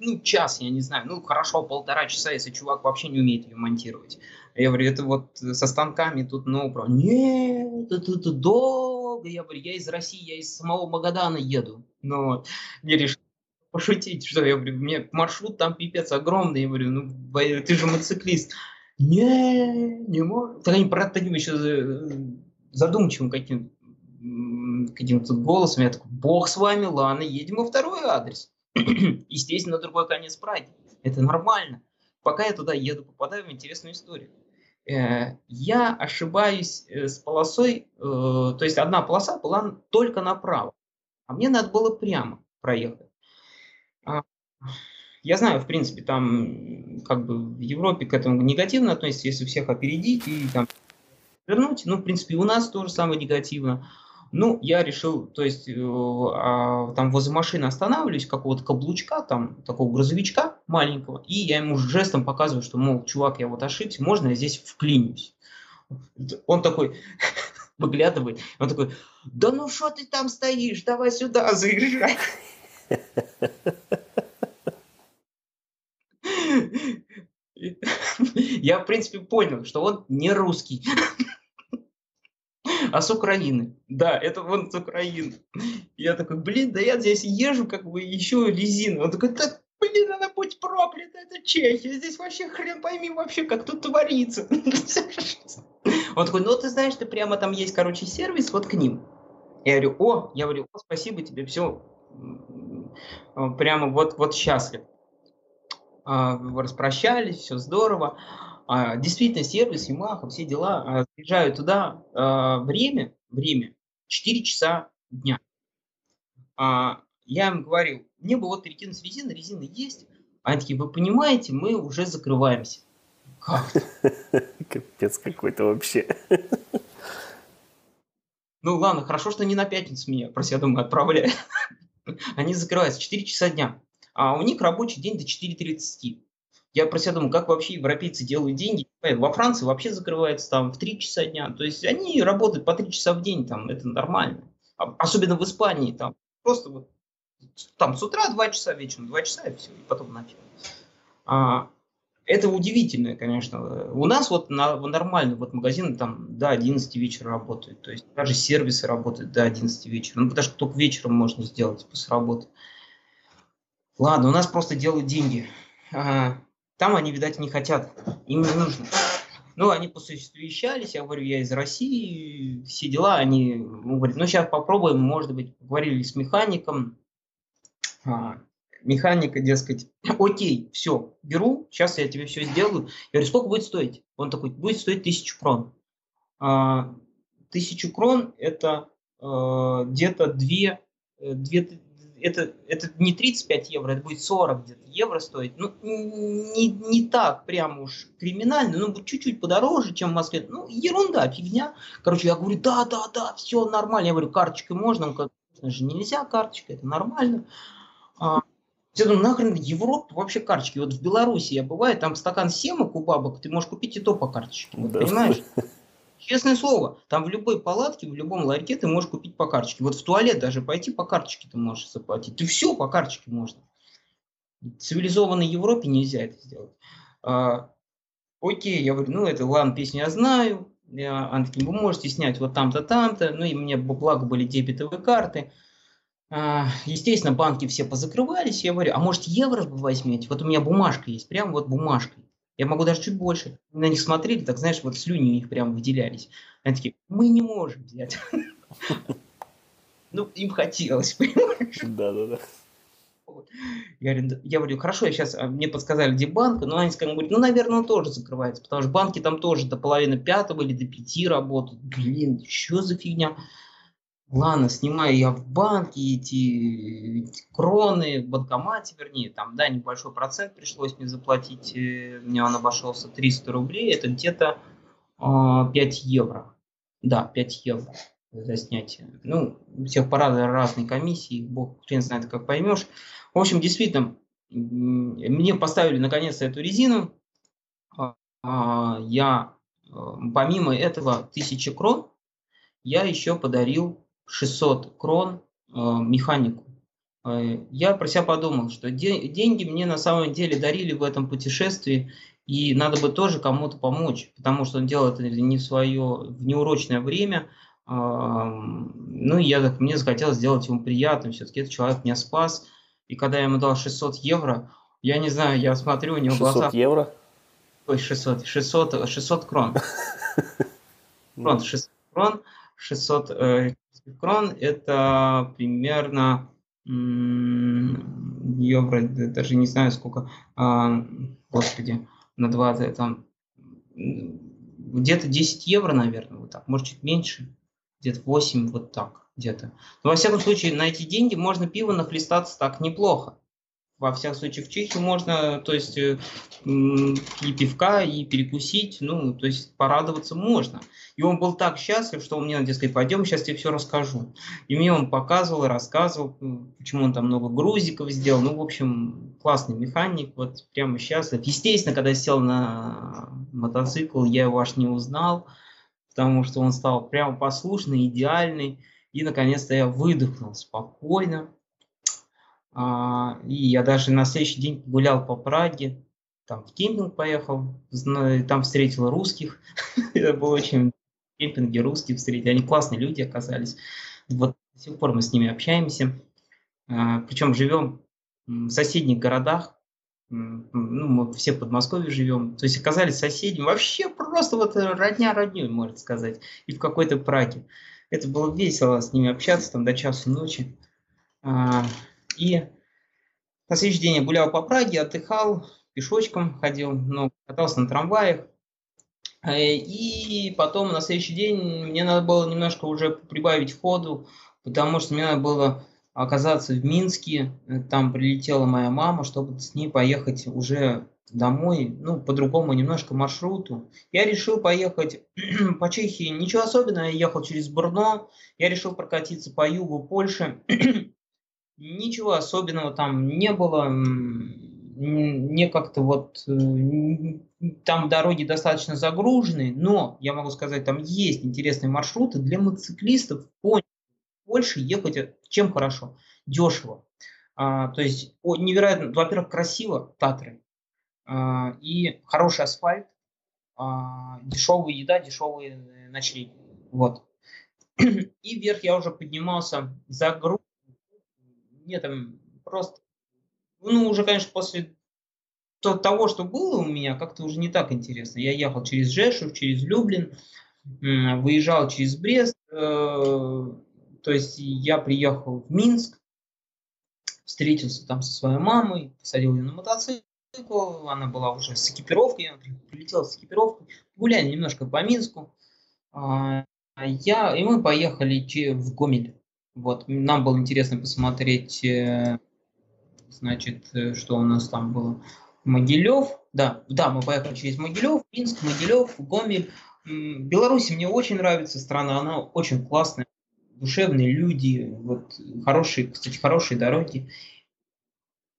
ну, час, я не знаю, ну, хорошо, полтора часа, если чувак вообще не умеет ее монтировать. Я говорю, это вот со станками тут, ну, про... Нет, это, это долго. Я говорю, я из России, я из самого Магадана еду. Ну, вот. Я решил пошутить, что я говорю, мне маршрут там пипец огромный. Я говорю, ну, ты же мотоциклист. Не, не могу. Так они, таким еще задумчивым каким-то каким-то голосом, я такой, бог с вами, ладно, едем во второй адрес. Естественно, на другой конец Праги. Это нормально. Пока я туда еду, попадаю в интересную историю. Э, я ошибаюсь э, с полосой, э, то есть одна полоса была только направо, а мне надо было прямо проехать. А, я знаю, в принципе, там как бы в Европе к этому негативно относятся, если всех опередить и там вернуть. Ну, в принципе, у нас тоже самое негативно. Ну, я решил, то есть, э, э, там возле машины останавливаюсь, какого-то каблучка, там, такого грузовичка маленького, и я ему жестом показываю, что, мол, чувак, я вот ошибся, можно я здесь вклинюсь? Он такой выглядывает, он такой, да ну что ты там стоишь, давай сюда заезжай. Я, в принципе, понял, что он не русский а с Украины. Да, это вон с Украины. Я такой, блин, да я здесь езжу, как бы еще резину. Он такой, да, блин, она будь проклята, это Чехия, здесь вообще хрен пойми вообще, как тут творится. Он такой, ну ты знаешь, ты прямо там есть, короче, сервис, вот к ним. Я говорю, о, я говорю, о, спасибо тебе, все, прямо вот, вот счастлив. А, распрощались, все здорово. А, действительно, сервис, Yamaha, все дела, а, приезжают туда, а, время, время 4 часа дня. Я им говорил, мне бы вот перекинуть резину, резина есть. Они такие, вы понимаете, мы уже закрываемся. Как? Капец какой-то вообще. Ну ладно, хорошо, что не на пятницу меня, про себя думаю, отправляют. Они закрываются 4 часа дня. А у них рабочий день до 4.30. Я про себя думаю, как вообще европейцы делают деньги. Во Франции вообще закрывается там в 3 часа дня. То есть они работают по 3 часа в день, там это нормально. А, особенно в Испании, там просто вот там с утра 2 часа, вечером 2 часа и все, и потом нафиг. А, это удивительно, конечно. У нас вот на, нормально, вот магазины там до 11 вечера работают. То есть даже сервисы работают до 11 вечера. Ну, потому что только вечером можно сделать после работы. Ладно, у нас просто делают деньги. Ага. Там они, видать, не хотят, им не нужно. Ну, они посовещались, я говорю, я из России, все дела, они ну, говорят, ну, сейчас попробуем, может быть, поговорили с механиком, а, механика, дескать, окей, все, беру, сейчас я тебе все сделаю. Я говорю, сколько будет стоить? Он такой, будет стоить тысячу крон. А, тысячу крон это а, где-то две, э, две, это, это не 35 евро, это будет 40 где-то евро стоить. Ну, не, не так прям уж криминально, ну, чуть-чуть подороже, чем в Москве. Ну, ерунда, фигня. Короче, я говорю, да, да, да, все нормально. Я говорю, карточкой можно? Он говорит, конечно же, нельзя карточкой, это нормально. А, я думаю, нахрен Европа вообще карточки. Вот в Беларуси я бываю, там стакан семок у бабок, ты можешь купить и то по карточке. Вот, да. Понимаешь? Честное слово, там в любой палатке, в любом ларьке ты можешь купить по карточке. Вот в туалет даже пойти по карточке ты можешь заплатить. Ты все по карточке можно. В цивилизованной Европе нельзя это сделать. А, окей, я говорю, ну это ладно, песню я знаю. Я, они такие, вы можете снять вот там-то, там-то. Ну и мне, благо, были дебетовые карты. А, естественно, банки все позакрывались. Я говорю, а может евро возьмете? Вот у меня бумажка есть, прям вот бумажкой. Я могу даже чуть больше. На них смотрели, так знаешь, вот слюни у них прям выделялись. Они такие, мы не можем взять. Ну, им хотелось, понимаешь? Да, да, да. Я говорю, я говорю, хорошо, я сейчас, а, мне подсказали, где банк, но они сказали, ну, наверное, он тоже закрывается, потому что банки там тоже до половины пятого или до пяти работают. Блин, что за фигня? Ладно, снимаю я в банке эти, кроны, в банкомате, вернее, там, да, небольшой процент пришлось мне заплатить, э, мне он обошелся 300 рублей, это где-то э, 5 евро. Да, 5 евро за снятие. Ну, у всех по разной комиссии, бог хрен знает, как поймешь. В общем, действительно, мне поставили наконец-то эту резину. А, а, я, э, помимо этого, 1000 крон, я еще подарил 600 крон э, механику. Э, я про себя подумал, что деньги мне на самом деле дарили в этом путешествии, и надо бы тоже кому-то помочь, потому что он делает это не в свое, в неурочное время, ну, я так, мне захотелось сделать ему приятным, все-таки этот человек меня спас. И когда я ему дал 600 евро, я не знаю, я смотрю, у него 600 глаза... евро? Ой, 600, 600, 600 крон. Крон, 600 крон, 600 э, крон, это примерно евро, даже не знаю сколько, а, господи, на 20, там, где-то 10 евро, наверное, вот так, может, чуть меньше где-то 8, вот так где-то. Но во всяком случае, на эти деньги можно пиво нахлестаться так неплохо. Во всяком случае, в Чехии можно, то есть, э, и пивка, и перекусить, ну, то есть, порадоваться можно. И он был так счастлив, что он мне, дескать, пойдем, сейчас тебе все расскажу. И мне он показывал и рассказывал, почему он там много грузиков сделал. Ну, в общем, классный механик, вот прямо счастлив. Естественно, когда сел на мотоцикл, я его аж не узнал потому что он стал прямо послушный, идеальный. И, наконец-то, я выдохнул спокойно. А, и я даже на следующий день гулял по Праге, там в кемпинг поехал, там встретил русских. Это было очень... В кемпинге русских встретили. Они классные люди оказались. Вот до сих пор мы с ними общаемся. А, Причем живем в соседних городах ну, мы все в Подмосковье живем, то есть оказались соседями, вообще просто вот родня родней, можно сказать, и в какой-то Праге. Это было весело с ними общаться там до часу ночи. А, и на следующий день я гулял по Праге, отдыхал, пешочком ходил, но катался на трамваях. Э, и потом на следующий день мне надо было немножко уже прибавить ходу, потому что мне надо было оказаться в Минске. Э, там прилетела моя мама, чтобы с ней поехать уже домой, ну, по другому немножко маршруту. Я решил поехать по Чехии. Ничего особенного, я ехал через Брно. Я решил прокатиться по югу Польши. Ничего особенного там не было. Мне как-то вот э, там дороги достаточно загружены, но я могу сказать, там есть интересные маршруты для мотоциклистов по Польше ехать э, чем хорошо? Дешево. А, то есть о, невероятно, во-первых, красиво, Татры, а, и хороший асфальт, а, дешевая еда, дешевые э, ночлеги. Вот. И вверх я уже поднимался за Мне там просто, ну, уже, конечно, после того, что было у меня, как-то уже не так интересно. Я ехал через Жешев, через Люблин, выезжал через Брест, э, то есть я приехал в Минск, встретился там со своей мамой, посадил ее на мотоцикл, она была уже с экипировкой, я прилетел с экипировкой, гуляли немножко по Минску. А, я, и мы поехали в Гомель. Вот, нам было интересно посмотреть, э, значит, э, что у нас там было. Могилев, да, да, мы поехали через Могилев, Минск, Могилев, Гомель. Беларусь мне очень нравится страна, она очень классная душевные люди, вот хорошие, кстати, хорошие дороги.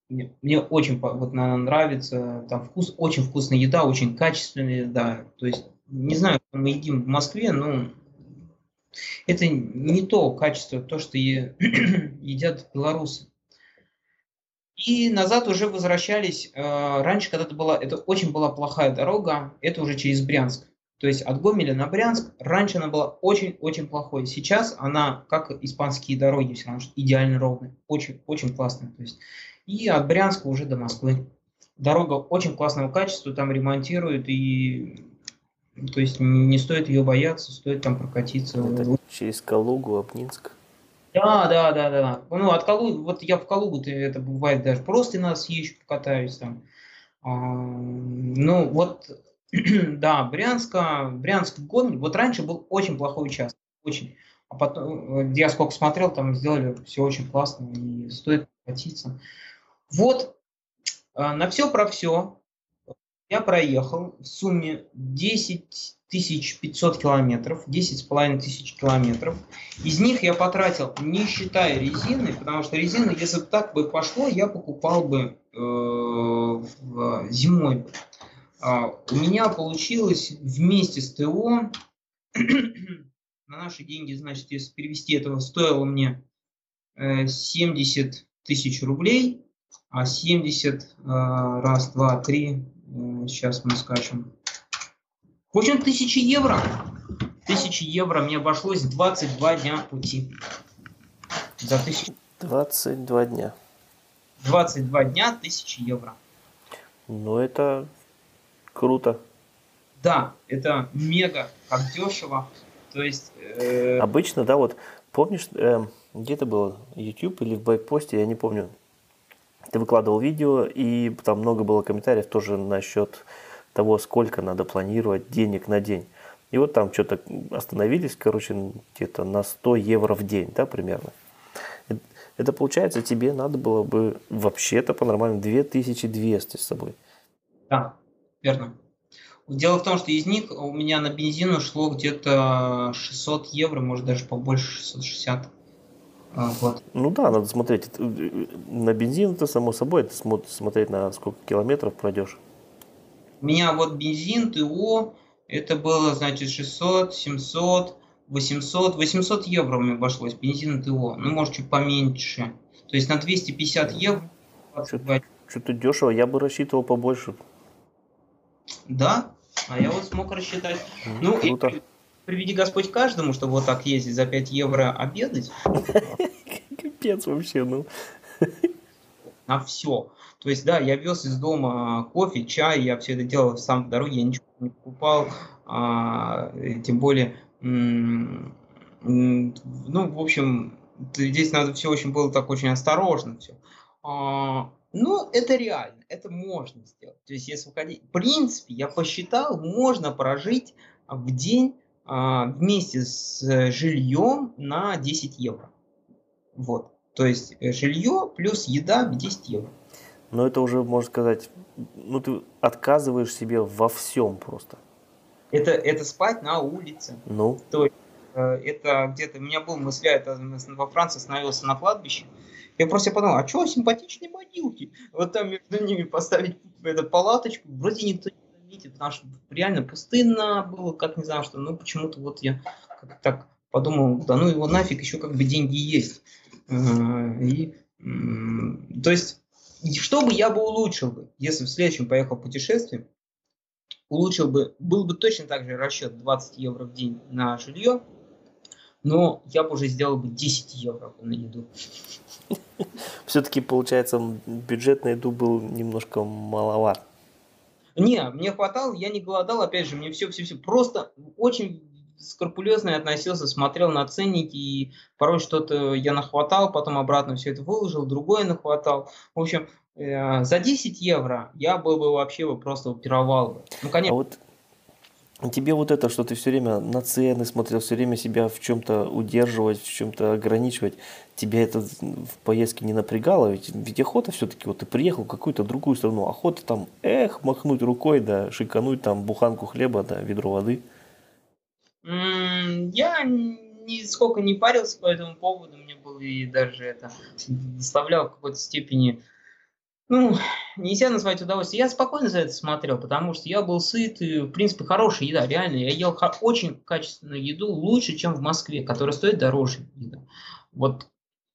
Мне, мне очень вот нравится, там вкус, очень вкусная еда, очень качественная еда. То есть, не знаю, мы едим в Москве, но это не то качество, то, что едят белорусы. И назад уже возвращались. Э, раньше, когда это была, это очень была плохая дорога, это уже через Брянск. То есть от Гомеля на Брянск раньше она была очень-очень плохой. Сейчас она, как испанские дороги, все равно идеально ровная. Очень-очень классная. То есть. И от Брянска уже до Москвы. Дорога очень классного качества, там ремонтируют, и то есть не стоит ее бояться, стоит там прокатиться. Это через Калугу, Обнинск? Да, да, да, да. Ну, от Калуги, вот я в Калугу, это бывает даже просто на съезжу, покатаюсь там. А, ну, вот, да, Брянска, Брянск год, вот раньше был очень плохой участок, очень. А потом, я сколько смотрел, там сделали все очень классно и стоит обратиться. Вот, а, на все про все я проехал в сумме 10 500 километров, 10 с половиной тысяч километров. Из них я потратил, не считая резины, потому что резина, если бы так бы пошло, я покупал бы э, зимой. А, у меня получилось вместе с ТО, на наши деньги, значит, если перевести этого, стоило мне э, 70 тысяч рублей, а 70 э, раз, два, три, э, сейчас мы скачем, в общем, тысячи евро. Тысячи евро мне обошлось 22 дня пути. За тысячу. 22 дня. 22 дня, тысячи евро. Ну, это круто. Да, это мега, как дешево. То есть... Э... Обычно, да, вот помнишь, э, где это было, YouTube или в байкпосте, я не помню. Ты выкладывал видео, и там много было комментариев тоже насчет того, сколько надо планировать денег на день. И вот там что-то остановились, короче, где-то на 100 евро в день, да, примерно. Это получается, тебе надо было бы вообще-то по-нормальному 2200 с собой. Да, верно. Дело в том, что из них у меня на бензин ушло где-то 600 евро, может даже побольше, 660. А, вот. Ну да, надо смотреть. Э, на бензин это само собой, это смотреть на сколько километров пройдешь. У меня вот бензин, ТО, это было, значит, 600, 700, 800, 800 евро меня обошлось, бензин ТО, ну, может, чуть поменьше. То есть на 250 евро. Что-то дешево, я бы рассчитывал побольше. Да, а я вот смог рассчитать. Ну, Круто. и приведи Господь каждому, чтобы вот так ездить за 5 евро обедать. Капец вообще, ну. На все. То есть, да, я вез из дома кофе, чай, я все это делал сам в дороге, я ничего не покупал, а, тем более, ну, в общем, здесь надо все очень было так очень осторожно все. А, ну, это реально, это можно сделать. То есть, если уходить, в принципе, я посчитал, можно прожить в день а, вместе с жильем на 10 евро. Вот. То есть э, жилье плюс еда 10 евро. Но это уже, можно сказать, ну ты отказываешь себе во всем просто. Это, это спать на улице. Ну. То есть э, это где-то, у меня был мысль, это во Франции остановился на кладбище. Я просто подумал, а что симпатичные могилки? Вот там между ними поставить эту палаточку, вроде никто не заметит, потому реально пустынно было, как не знаю, что, ну почему-то вот я как так подумал, да ну его нафиг, еще как бы деньги есть. Э, и, то есть что бы я бы улучшил бы, если в следующем поехал путешествие, улучшил бы, был бы точно так же расчет 20 евро в день на жилье, но я бы уже сделал бы 10 евро на еду. Все-таки, получается, бюджет на еду был немножко маловат. Не, мне хватало, я не голодал, опять же, мне все-все-все. Просто очень скрупулезно относился, смотрел на ценники, и порой что-то я нахватал, потом обратно все это выложил, другое нахватал. В общем, э, за 10 евро я был бы вообще бы просто пировал бы. Ну, конечно. А вот тебе вот это, что ты все время на цены смотрел, все время себя в чем-то удерживать, в чем-то ограничивать, тебя это в поездке не напрягало? Ведь, ведь охота все-таки, вот ты приехал в какую-то другую страну, охота там, эх, махнуть рукой, да, шикануть там буханку хлеба, да, ведро воды – я нисколько не парился по этому поводу, мне было и даже это доставлял в какой-то степени, ну, нельзя назвать удовольствие. Я спокойно за это смотрел, потому что я был сыт, и, в принципе, хорошая еда, реально. Я ел очень качественную еду, лучше, чем в Москве, которая стоит дороже. Еда. Вот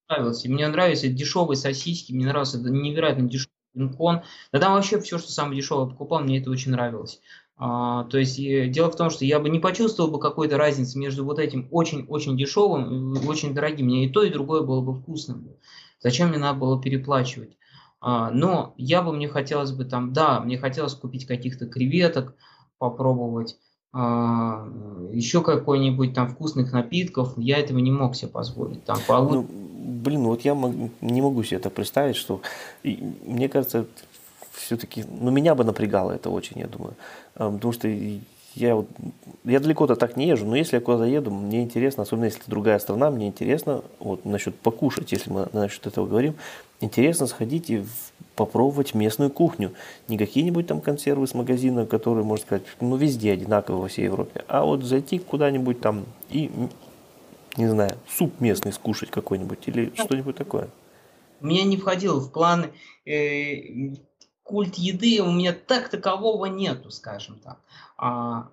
нравилось. И мне нравятся дешевые сосиски, мне нравился невероятно дешевый бинкон. Да там вообще все, что самое дешевое покупал, мне это очень нравилось. А, то есть дело в том, что я бы не почувствовал бы какой-то разницы между вот этим очень-очень дешевым и очень дорогим. Мне и то, и другое было бы вкусным. Зачем мне надо было переплачивать? А, но я бы, мне хотелось бы там, да, мне хотелось купить каких-то креветок, попробовать, а, еще какой-нибудь там вкусных напитков, я этого не мог себе позволить. Там полу... ну, блин, вот я не могу себе это представить, что и, мне кажется, все-таки, ну меня бы напрягало это очень, я думаю, а, потому что я, я далеко-то так не езжу, но если я куда-то еду, мне интересно, особенно если другая страна, мне интересно, вот насчет покушать, если мы насчет этого говорим, интересно сходить и попробовать местную кухню. Не какие-нибудь там консервы с магазина, которые, можно сказать, ну везде одинаковые во всей Европе, а вот зайти куда-нибудь там и, не знаю, суп местный скушать какой-нибудь или что-нибудь такое. У меня не входило в планы э, культ еды у меня так такового нету, скажем так. А,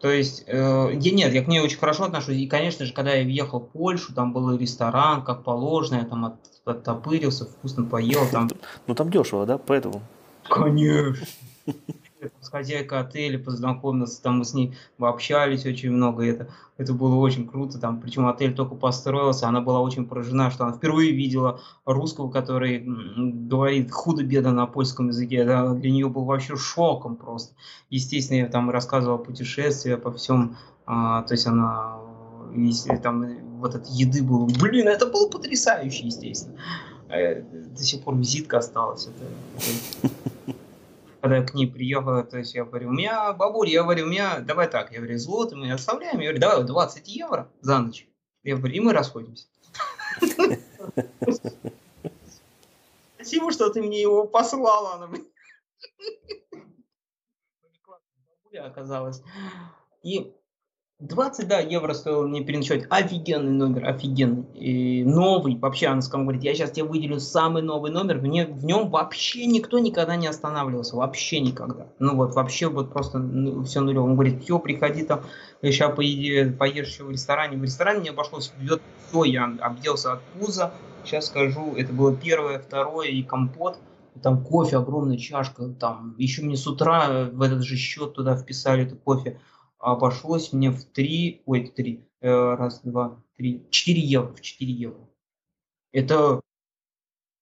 то есть, э, я, нет, я к ней очень хорошо отношусь. И, конечно же, когда я въехал в Польшу, там был ресторан, как положено, я там от, оттопырился, вкусно поел. Там... Ну, там дешево, да, поэтому? Конечно с хозяйкой отеля познакомился, там мы с ней общались очень много, это, это было очень круто, там, причем отель только построился, она была очень поражена, что она впервые видела русского, который говорит худо-бедно на польском языке, это для нее был вообще шоком просто. Естественно, я там рассказывал о путешествии, по всем, а, то есть она если там вот от еды было, блин, это было потрясающе, естественно. Э, до сих пор визитка осталась. Это, когда к ней приехал, то есть я говорю, у меня, бабуль, я говорю, у меня, давай так, я говорю, злоты мы оставляем, я говорю, давай 20 евро за ночь. Я говорю, и мы расходимся. Спасибо, что ты мне его послала. Она Бабуля оказалась. И 20, да, евро стоил мне переночевать. Офигенный номер, офигенный. И новый, вообще, она сказала, говорит, я сейчас тебе выделю самый новый номер. В, не, в нем вообще никто никогда не останавливался. Вообще никогда. Ну вот, вообще вот просто ну, все нулево. Он говорит, все, приходи там, сейчас поеди, поешь еще в ресторане. В ресторане мне обошлось все, я обделся от пуза. Сейчас скажу, это было первое, второе и компот там кофе, огромная чашка, там еще мне с утра в этот же счет туда вписали это кофе обошлось мне в 3, ой, 3, э, раз, два, три, 4 евро, в 4 евро. Это,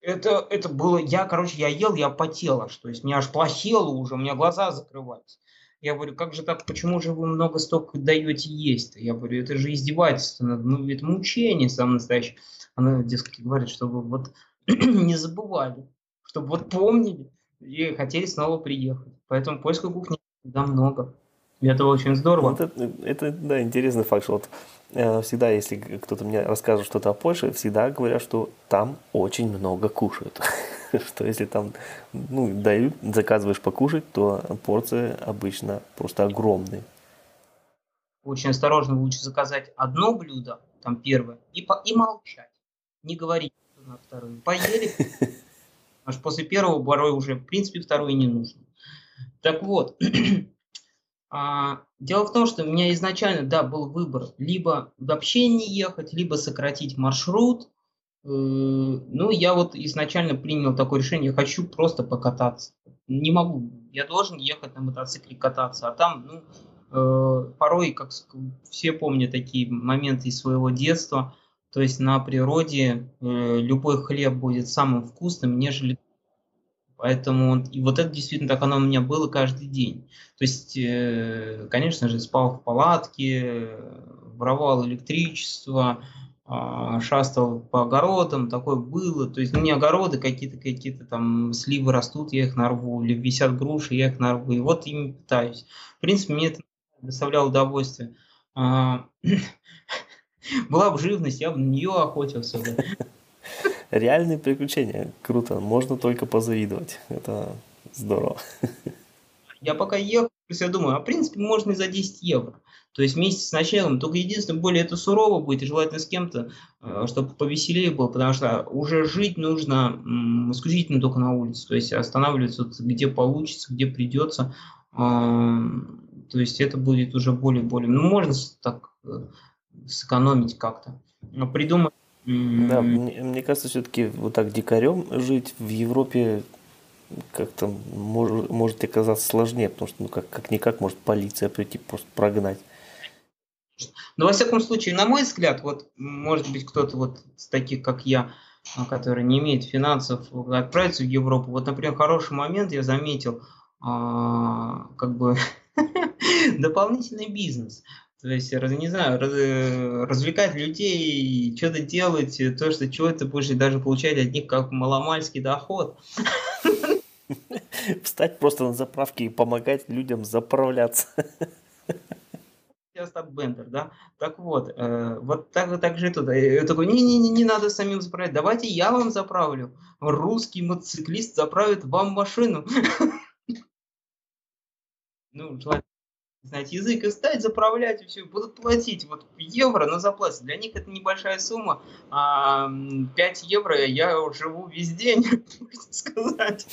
это, это было, я, короче, я ел, я потел аж, то есть мне аж плохело уже, у меня глаза закрывались. Я говорю, как же так, почему же вы много столько даете есть? -то? Я говорю, это же издевательство, ну, это мучение самое настоящее. Она, дескать, говорит, чтобы вот не забывали, чтобы вот помнили и хотели снова приехать. Поэтому польской кухни да много. И это очень здорово. Вот это, это, да, интересный факт, что вот э, всегда, если кто-то мне рассказывает что-то о Польше, всегда говорят, что там очень много кушают. что если там ну, дают, заказываешь покушать, то порции обычно просто огромные. Очень осторожно, лучше заказать одно блюдо, там первое, и, по, и молчать. Не говорить на второе. Поели, аж после первого порой уже, в принципе, второе не нужно. Так вот, А, дело в том, что у меня изначально, да, был выбор либо вообще не ехать, либо сократить маршрут. Э, ну, я вот изначально принял такое решение, я хочу просто покататься. Не могу, я должен ехать на мотоцикле кататься, а там, ну, э, порой, как все помнят такие моменты из своего детства, то есть на природе э, любой хлеб будет самым вкусным, нежели Поэтому и вот это действительно так оно у меня было каждый день. То есть, э, конечно же, спал в палатке, воровал электричество, а, шастал по огородам, такое было. То есть, ну, не огороды, какие-то какие-то там сливы растут, я их нарву, или висят груши, я их нарву. И вот ими питаюсь. В принципе, мне это доставляло удовольствие. А, была бы живность, я бы на нее охотился. Реальные приключения. Круто. Можно только позавидовать. Это здорово. Я пока ехал, я думаю, а в принципе можно и за 10 евро. То есть вместе с началом. Только единственное, более это сурово будет, и желательно с кем-то, э, чтобы повеселее было, потому что уже жить нужно исключительно только на улице. То есть останавливаться где получится, где придется. То есть это будет уже более-более... Ну, можно так э, сэкономить как-то. Придумать да, мне, мне кажется, все-таки вот так дикарем жить в Европе как-то может, может оказаться сложнее, потому что ну как, как никак может полиция прийти просто прогнать. Но во всяком случае, на мой взгляд, вот может быть кто-то вот с таких, как я, а, который не имеет финансов, отправиться в Европу. Вот, например, хороший момент я заметил, а, как бы дополнительный бизнес. То есть, не знаю, э, развлекать людей, что-то делать, то, что чего ты будешь даже получать от них как маломальский доход. Встать просто на заправке и помогать людям заправляться. Остап Бендер, да? Так вот, э, вот так, так же тут. Я такой, не-не-не, не надо самим заправлять, давайте я вам заправлю. Русский мотоциклист заправит вам машину. Ну, желательно знать язык и стать заправлять, и все, будут платить. Вот евро на заплате. Для них это небольшая сумма. А 5 евро я живу весь день, можно сказать.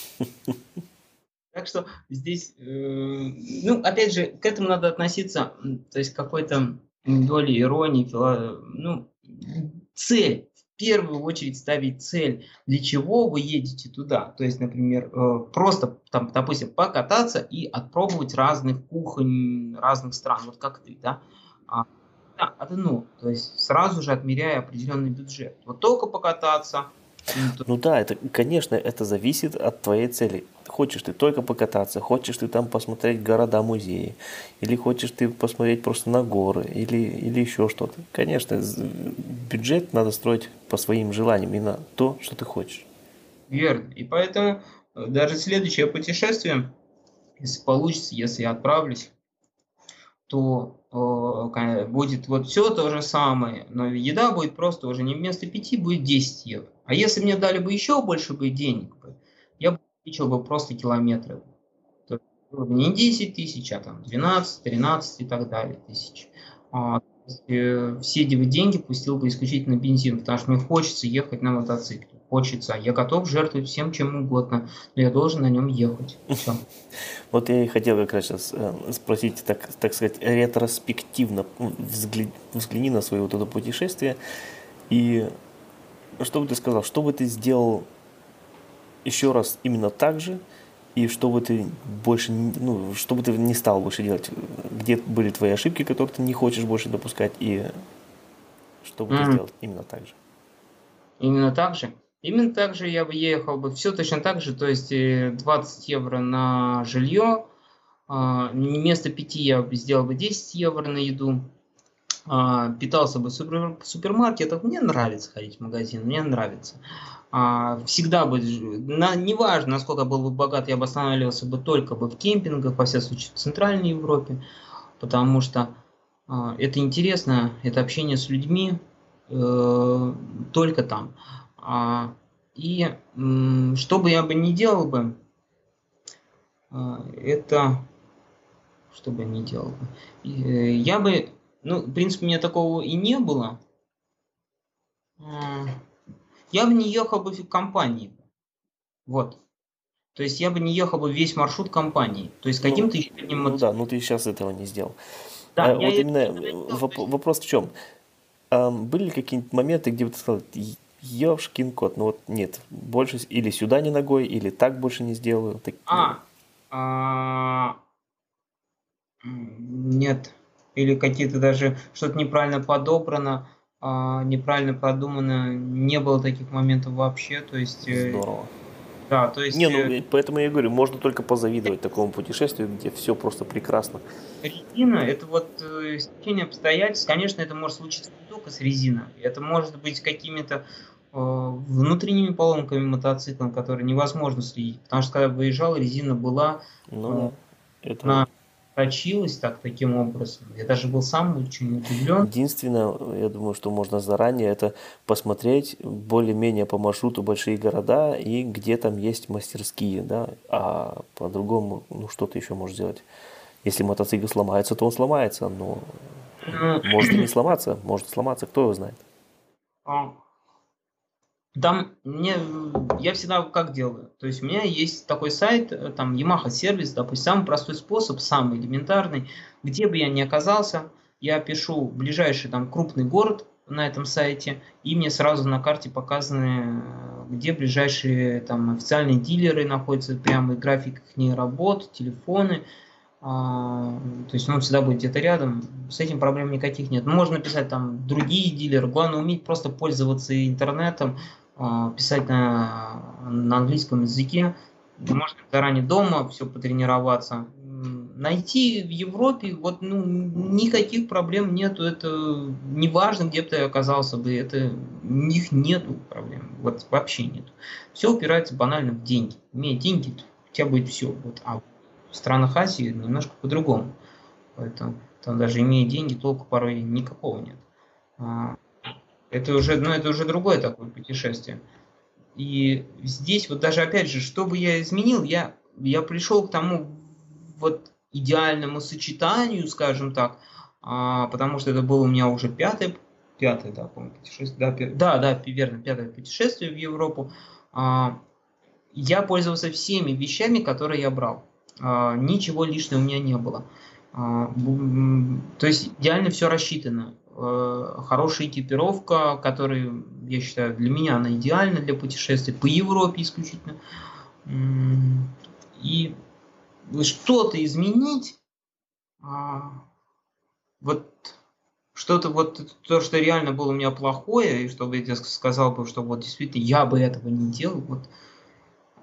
Так что здесь, э, ну, опять же, к этому надо относиться, то есть какой-то долей иронии, ну, цель первую очередь ставить цель, для чего вы едете туда. То есть, например, э, просто, там, допустим, покататься и отпробовать разных кухонь разных стран, вот как ты, да. А, да, это ну, то есть сразу же отмеряя определенный бюджет. Вот только покататься, ну да, это, конечно, это зависит от твоей цели. Хочешь ты только покататься, хочешь ты там посмотреть города, музеи, или хочешь ты посмотреть просто на горы, или, или еще что-то. Конечно, бюджет надо строить по своим желаниям, и на то, что ты хочешь. Верно. И поэтому э, даже следующее путешествие, если получится, если я отправлюсь, то э, будет вот все то же самое, но еда будет просто уже не вместо 5 будет 10 евро. А если мне дали бы еще больше бы денег, я бы увеличил бы просто километры. То есть не 10 тысяч, а там 12, 13 и так далее тысяч. А, э, все эти деньги пустил бы исключительно бензин, потому что мне хочется ехать на мотоцикле. Хочется. Я готов жертвовать всем чем угодно, но я должен на нем ехать. Все. Вот я и хотел как раз сейчас э, спросить, так, так сказать, ретроспективно взгляни, взгляни на свое вот это путешествие и что бы ты сказал, что бы ты сделал еще раз именно так же, и что бы ты больше, ну, что бы ты не стал больше делать, где были твои ошибки, которые ты не хочешь больше допускать, и что бы mm-hmm. ты сделал именно так же? Именно так же? Именно так же я бы ехал бы, все точно так же, то есть 20 э, евро на жилье, вместо 5 я бы сделал бы 10 евро на еду, а, питался бы в супер, супермаркетах, мне нравится ходить в магазин, мне нравится. А, всегда бы, на, неважно, насколько был бы богат, я бы останавливался бы только бы в кемпингах, во всяком случае, в Центральной Европе, потому что а, это интересно, это общение с людьми э, только там. А, и м, что бы я бы не делал бы, а, это что бы я не делал бы, э, я бы ну, в принципе, у меня такого и не было. Я бы не ехал бы в компании. Вот. То есть я бы не ехал бы весь маршрут компании. То есть каким-то ну, еще Ну да, ну ты сейчас этого не сделал. Да, а, вот именно воп- вопрос в чем? А, были какие-нибудь моменты, где бы ты сказал, ешкин кот, ну вот нет, больше или сюда не ногой, или так больше не сделаю. Так, а, а, нет или какие-то даже что-то неправильно подобрано, а, неправильно продумано, не было таких моментов вообще, то есть... Э, Здорово. Да, то есть... Не, ну, э, поэтому я говорю, можно только позавидовать такому путешествию, где все просто прекрасно. Резина, это вот э, стечение обстоятельств, конечно, это может случиться не только с резиной, это может быть какими-то э, внутренними поломками мотоцикла, которые невозможно следить, потому что когда выезжал, резина была ну, э, это... на точилось так таким образом. Я даже был сам очень удивлен. Единственное, я думаю, что можно заранее это посмотреть более-менее по маршруту большие города и где там есть мастерские, да, а по-другому, ну что ты еще можешь сделать? Если мотоцикл сломается, то он сломается, но ну, может и не сломаться, может сломаться, кто его знает. Там мне, я всегда как делаю? То есть у меня есть такой сайт, э, там Yamaha сервис, допустим, самый простой способ, самый элементарный, где бы я ни оказался, я пишу ближайший там крупный город на этом сайте, и мне сразу на карте показаны, э, где ближайшие там официальные дилеры находятся, прямо график их работ, телефоны, а, то есть он всегда будет где-то рядом, с этим проблем никаких нет. Можно писать там другие дилеры, главное уметь просто пользоваться интернетом, а, писать на, на английском языке. Можно заранее дома все потренироваться. найти в Европе вот ну, никаких проблем нету. Это не важно, где бы ты оказался бы, это них нету проблем. Вот вообще нету. Все упирается банально в деньги. Имея деньги, у тебя будет все. Вот, а в странах Азии немножко по-другому. Поэтому там даже имея деньги, толку порой никакого нет. А, это уже, ну, это уже другое такое путешествие. И здесь вот даже опять же, что бы я изменил, я, я пришел к тому вот идеальному сочетанию, скажем так, а, потому что это было у меня уже пятое, пятое, да, по путешествие, да, пи, да, да, верно, пятое путешествие в Европу. А, я пользовался всеми вещами, которые я брал. А, ничего лишнего у меня не было. А, то есть идеально все рассчитано. А, хорошая экипировка, которая, я считаю, для меня она идеальна для путешествий по Европе исключительно. И что-то изменить, вот что-то вот то, что реально было у меня плохое, и чтобы я сказал бы, что вот действительно я бы этого не делал, вот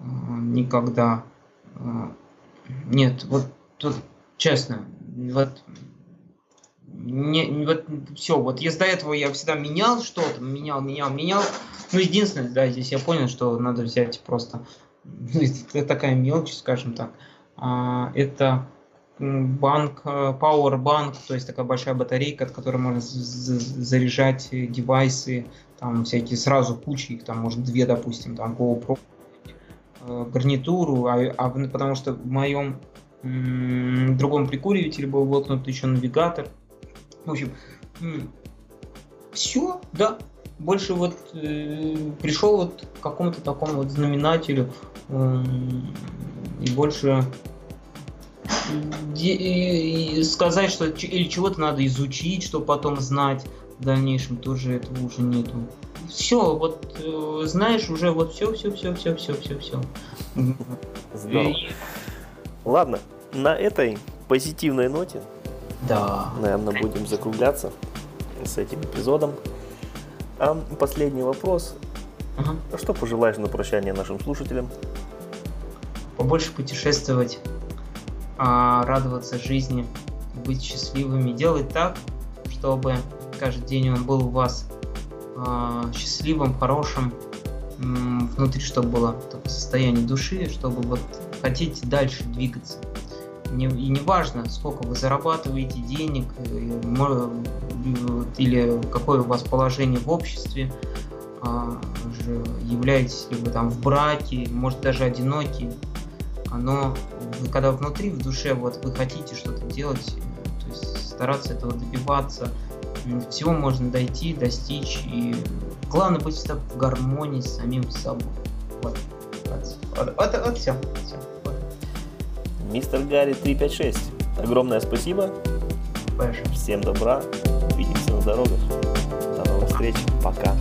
никогда. Нет, вот тут честно, вот не, вот все, вот если до этого я всегда менял что-то, менял, менял, менял. Ну, единственное, да, здесь я понял, что надо взять просто, ну, это такая мелочь, скажем так, а, это банк, Power Bank, то есть такая большая батарейка, от которой можно заряжать девайсы, там всякие сразу кучи, их там может две, допустим, там GoPro, э, гарнитуру, а, а потому что в моем в другом прикуривателе был воткнут еще навигатор. В общем, все, да. Больше вот э, пришел вот к какому-то такому вот знаменателю э, и больше и сказать, что или чего-то надо изучить, чтобы потом знать в дальнейшем, тоже этого уже нету. Все, вот э, знаешь уже вот все, все, все, все, все, все, все. Здорово. И... Ладно, на этой позитивной ноте, да. наверное, будем закругляться с этим эпизодом. А последний вопрос. Ага. Что пожелаешь на прощание нашим слушателям? Побольше путешествовать, а, радоваться жизни, быть счастливыми, делать так, чтобы каждый день он был у вас счастливым, хорошим, внутри, чтобы было такое состояние души, чтобы вот хотите дальше двигаться. И не важно, сколько вы зарабатываете денег, э, или какое у вас положение в обществе, а, являетесь ли вы там в браке, может даже одиноки, но когда внутри, в душе, вот вы хотите что-то делать, то есть стараться этого добиваться, всего можно дойти, достичь, и главное быть всегда в гармонии с самим собой. Вот. Вот, вот, вот все. все мистер Гарри 356. Огромное спасибо. Спасибо. Всем добра. Увидимся на дорогах. До новых встреч. Пока.